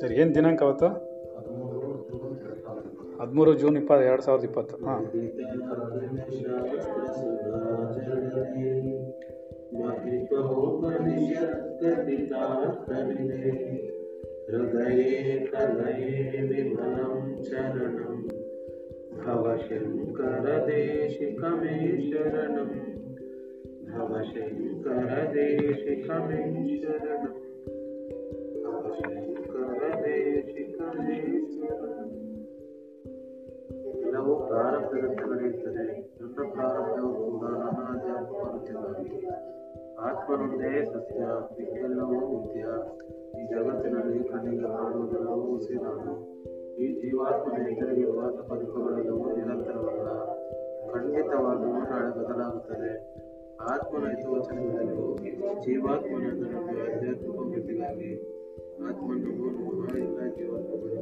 ಸರಿ ಏನು ದಿನಾಂಕ ಅವತ್ತು ಹದಿಮೂರು ಜೂನ್ ಇಪ್ಪ ಎರಡು ಸಾವಿರದ ಇಪ್ಪತ್ತು ಹಾಂ हृदये कलये विमलं चरणं भव शङ्करदेशिकमे शरणं भव शङ्करदेशिकमे शरणं भव शङ्करदेशिकमे शरणं ಎಲ್ಲವೂ ಪ್ರಾರಬ್ಧದಂತೆ ನಡೆಯುತ್ತದೆ ನನ್ನ ಪ್ರಾರಬ್ಧವು ಕೂಡ ನನ್ನ ಅಧ್ಯಾತ್ಮ ಮಾಡುತ್ತಿದ್ದಾನೆ ಆತ್ಮನೊಂದೇ ಸತ್ಯ ಮಿಕ್ಕೆಲ್ಲವೂ ಮಿಥ್ಯ ಈ ಜಗತ್ತಿನಲ್ಲಿ ಕಣ್ಣಿಗೆ ಕಾಣುವುದೆಲ್ಲವೂ ಉಸಿರಾನು ಈ ಜೀವಾತ್ಮನ ಎದುರಿಗಿರುವ ಬದುಕುಗಳೆಲ್ಲವೂ ನಿರಂತರವಲ್ಲ ಖಂಡಿತವಾಗಿಯೂ ನಾಳೆ ಬದಲಾಗುತ್ತದೆ ಆತ್ಮನ ಹಿತವಚನಗಳೆಲ್ಲವೂ ಜೀವಾತ್ಮನ ಅದರಲ್ಲಿ ಆಧ್ಯಾತ್ಮಿಕ ವೃದ್ಧಿಗಾಗಿ ಆತ್ಮನ ನಮಃ ಎಲ್ಲ ಜೀವಾತ್ಮಗಳು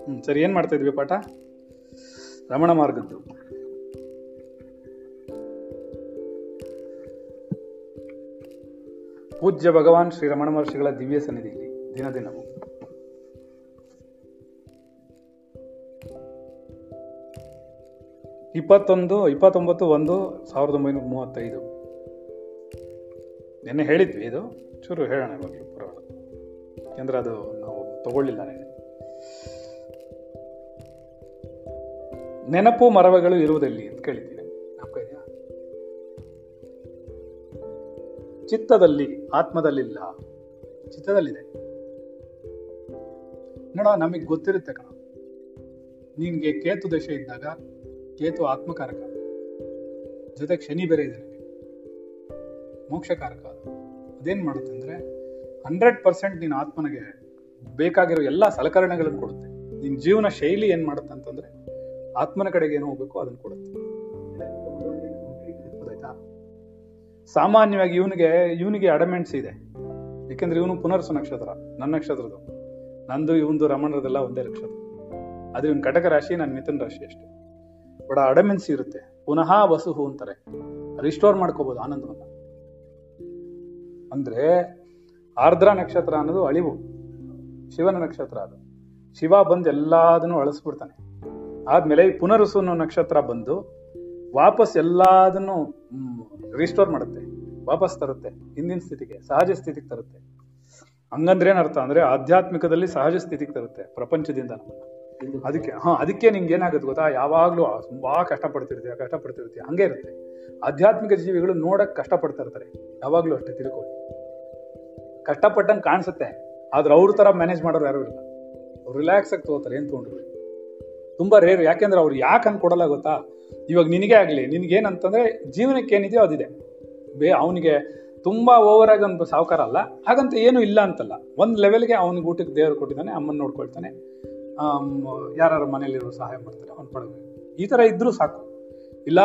ಹ್ಞೂ ಸರಿ, ಏನು ಮಾಡ್ತಾ ಇದ್ವಿ ಪಾಠ? ರಮಣ ಮಾರ್ಗದ್ದು ಪೂಜ್ಯ ಭಗವಾನ್ ಶ್ರೀ ರಮಣ ಮಹರ್ಷಿಗಳ ದಿವ್ಯ ಸನ್ನಿಧಿಯಲ್ಲಿ ದಿನ ದಿನವೂ ಇಪ್ಪತ್ತೊಂದು, ಇಪ್ಪತ್ತೊಂಬತ್ತು, ಒಂದು, ಸಾವಿರದ ಒಂಬೈನೂರ ಮೂವತ್ತೈದು. ನಿನ್ನೆ ಹೇಳಿದ್ವಿ ಇದು. ಚೂರು ಹೇಳೋಣ ಇವಾಗ ಪರವಾಗಿಲ್ಲ. ಯಾಕೆಂದ್ರೆ ಅದು ನಾವು ತಗೊಳ್ಳಿಲ್ಲ ನೆನಪು ಮರವಗಳು ಇರುವುದಲ್ಲಿ ಅಂತ ಕೇಳಿದ್ದೀನಿ ಚಿತ್ತದಲ್ಲಿ ಆತ್ಮದಲ್ಲಿಲ್ಲ. ಚಿತ್ತದಲ್ಲಿದೆ. ನೋಡ ನಮಗೆ ಗೊತ್ತಿರುತ್ತೆ ಕಣ. ನಿನ್ಗೆ ಕೇತು ದಶೆ ಇದ್ದಾಗ ಕೇತು ಆತ್ಮಕಾರಕ. ಜೊತೆಗೆ ಶನಿ ಬೇರೆ ಇದೆ ಮೋಕ್ಷಕಾರಕ. ಅದು ಅದೇನ್ ಮಾಡುತ್ತೆ ಅಂದರೆ ಹಂಡ್ರೆಡ್ ಪರ್ಸೆಂಟ್ ನೀನು ಆತ್ಮನಿಗೆ ಬೇಕಾಗಿರೋ ಎಲ್ಲ ಸಲಕರಣೆಗಳನ್ನು ಕೊಡುತ್ತೆ. ನಿನ್ನ ಜೀವನ ಶೈಲಿ ಏನು ಮಾಡುತ್ತೆ ಅಂತಂದರೆ, ಆತ್ಮನ ಕಡೆಗೆ ಏನು ಹೋಗಬೇಕು, ಅದನ್ನ ಕೊಡುತ್ತೆ. ಸಾಮಾನ್ಯವಾಗಿ ಇವನಿಗೆ ಇವನಿಗೆ ಅಡಮೆಂಟ್ಸ್ ಇದೆ. ಯಾಕೆಂದ್ರೆ ಇವನು ಪುನರ್ಸು ನಕ್ಷತ್ರ, ನನ್ನ ನಕ್ಷತ್ರದ್ದು. ನಂದು, ಇವಂದು, ರಮಣರದೆಲ್ಲ ಒಂದೇ ನಕ್ಷತ್ರ. ಅದು ಇವನ್ ಕಟಕ ರಾಶಿ, ನನ್ನ ಮಿಥುನ್ ರಾಶಿ ಅಷ್ಟೇ. ಬಟ್ ಅಡಮೆನ್ಸಿ ಇರುತ್ತೆ. ಪುನಃ ವಸುಹು ಅಂತಾರೆ. ರಿಸ್ಟೋರ್ ಮಾಡ್ಕೋಬಹುದು ಆನಂದವನ್ನ. ಅಂದ್ರೆ ಆರ್ದ್ರ ನಕ್ಷತ್ರ ಅನ್ನೋದು ಅಳಿವು. ಶಿವನ ನಕ್ಷತ್ರ ಅದು. ಶಿವ ಬಂದು ಎಲ್ಲದನ್ನು ಅಳಿಸ್ಬಿಡ್ತಾನೆ. ಆದ್ಮೇಲೆ ಈ ಪುನರ್ಸು ಅನ್ನೋ ನಕ್ಷತ್ರ ಬಂದು ವಾಪಸ್ ಎಲ್ಲಾದನ್ನು ರಿಸ್ಟೋರ್ ಮಾಡುತ್ತೆ. ವಾಪಸ್ ತರುತ್ತೆ. ಹಿಂದಿನ ಸ್ಥಿತಿಗೆ, ಸಹಜ ಸ್ಥಿತಿಗೆ ತರುತ್ತೆ. ಹಂಗಂದ್ರೆ ಏನರ್ಥ ಅಂದ್ರೆ ಆಧ್ಯಾತ್ಮಿಕದಲ್ಲಿ ಸಹಜ ಸ್ಥಿತಿಗೆ ತರುತ್ತೆ ಪ್ರಪಂಚದಿಂದ ಅದಕ್ಕೆ ಹಾ ಅದಕ್ಕೆ ನಿಂಗೆ ಏನಾಗುತ್ತೆ ಗೊತ್ತಾ? ಯಾವಾಗ್ಲೂ ತುಂಬಾ ಕಷ್ಟಪಡ್ತಿರ್ತೀಯ ಕಷ್ಟಪಡ್ತಿರ್ತೀಯ. ಹಂಗೆ ಇರುತ್ತೆ. ಆಧ್ಯಾತ್ಮಿಕ ಜೀವಿಗಳು ನೋಡಕ್ ಕಷ್ಟಪಡ್ತಾ ಇರ್ತಾರೆ. ಯಾವಾಗ್ಲೂ ಅಷ್ಟೇ ತಿಳ್ಕೊಳ್ಳಿ. ಕಷ್ಟಪಟ್ಟಂಗೆ ಕಾಣಿಸುತ್ತೆ. ಆದ್ರೆ ಅವ್ರ ತರ ಮ್ಯಾನೇಜ್ ಮಾಡೋರು ಯಾರು ಇಲ್ಲ. ಅವ್ರು ರಿಲ್ಯಾಕ್ಸ್ ಆಗಿ ತಗೋತಾರೆ ಏನ್ ತಗೊಂಡ್ರು ತುಂಬಾ ರೇರ್ ಯಾಕೆಂದ್ರೆ ಅವ್ರು ಯಾಕೆ ಕೊಡಲ್ಲ ಗೊತ್ತಾ? ಇವಾಗ ನಿನಗೆ ಆಗ್ಲಿ ನಿನ್ಗೇನಂತಂದ್ರೆ ಜೀವನಕ್ಕೆ ಏನಿದೆಯೋ ಅದಿದೆ. ಬೇ ಅವನಿಗೆ ತುಂಬಾ ಓವರ್ ಆಗಿ ಒಂದು ಸಾವುಕಾರ ಅಲ್ಲ. ಹಾಗಂತ ಏನು ಇಲ್ಲ ಅಂತಲ್ಲ. ಒಂದು ಲೆವೆಲ್ಗೆ ಅವನಿಗೆ ಊಟಕ್ಕೆ ದೇವರು ಕೊಟ್ಟಿದ್ದಾನೆ ಅಮ್ಮನ ನೋಡ್ಕೊಳ್ತಾನೆ. ಯಾರು ಮನೇಲಿರೋ ಸಹಾಯ ಮಾಡ್ತಾರೆ, ಅವ್ನು ಪಡಬೇಕು ಈ ತರ ಇದ್ರೂ ಸಾಕು. ಇಲ್ಲ,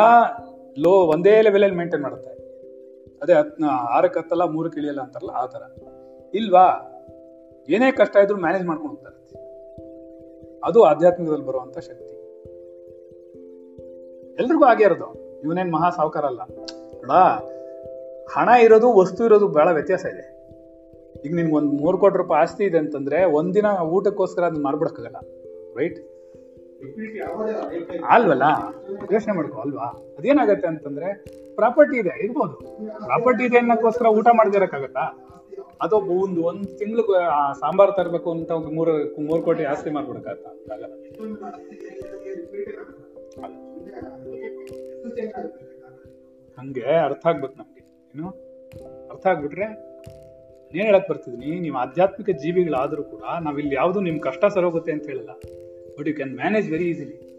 ಲೋ, ಒಂದೇ ಲೆವೆಲಲ್ಲಿ ಮೇಂಟೈನ್ ಮಾಡುತ್ತೆ. ಅದೇ ಹತ್ ಆರಕ್ಕೆ ಹತ್ತಲ್ಲ, ಮೂರಕ್ಕೆ ಇಳಿಯಲ್ಲ ಅಂತಾರಲ್ಲ, ಆ ತರ. ಇಲ್ವಾ? ಏನೇ ಕಷ್ಟ ಇದ್ರು ಮ್ಯಾನೇಜ್ ಮಾಡ್ಕೊಂಡು ಅದು ಆಧ್ಯಾತ್ಮಿಕದಲ್ಲಿ ಬರುವಂತ ಶಕ್ತಿ. ಎಲ್ರಿಗೂ ಆಗೇ ಇರೋದು. ಇವನೇನ್ ಮಹಾ ಸಾವುಕಾರ ಅಲ್ಲ ನೋಡ, ಹಣ ಇರೋದು, ವಸ್ತು ಇರೋದು ಬಹಳ ವ್ಯತ್ಯಾಸ ಇದೆ. ಈಗ ನಿನ್ಗೆ ಒಂದು ಮೂರು ಕೋಟಿ ರೂಪಾಯಿ ಆಸ್ತಿ ಇದೆ ಅಂತಂದ್ರೆ ಒಂದಿನ ಊಟಕ್ಕೋಸ್ಕರ ಅದನ್ನ ಮಾಡ್ಬಿಡಕ್ಕಾಗಲ್ಲ ರೈಟ್ ಅಲ್ವಲ್ಲ? ಯೋಚನೆ ಮಾಡ್ಕೊ, ಅಲ್ವಾ? ಅದೇನಾಗತ್ತೆ ಅಂತಂದ್ರೆ ಪ್ರಾಪರ್ಟಿ ಇದೆ, ಇರ್ಬೋದು. ಪ್ರಾಪರ್ಟಿ ಇದೆ ಅನ್ನೋಕ್ಕೋಸ್ಕರ ಊಟ ಮಾಡದಿರಕ್ಕಾಗತ್ತಾ? ಅದು ಒಂದು ಒಂದು ತಿಂಗಳು ಸಾಂಬಾರ್ ತರಬೇಕು ಅಂತ ಒಂದು ಮೂರು ಮೂರು ಕೋಟಿ ಆಸ್ತಿ ಮಾಡ್ಬಿಡಕ್ಕಾಗತ್ತ? ಹಂಗೆ ಅರ್ಥ ಆಗ್ಬೇಕು ನಮ್ಗೆ, ಏನು? ಅರ್ಥ ಆಗ್ಬಿಟ್ರೆ ಏನ್ ಹೇಳಕ್ ಬರ್ತಿದೀನಿ, ನೀವು ಆಧ್ಯಾತ್ಮಿಕ ಜೀವಿಗಳಾದರೂ ಕೂಡ ನಾವಿಲ್ಲಿ ಯಾವುದು ನಿಮ್ ಕಷ್ಟ ಸರೋಗುತ್ತೆ ಅಂತ ಹೇಳಲ್ಲ. But you can manage very easily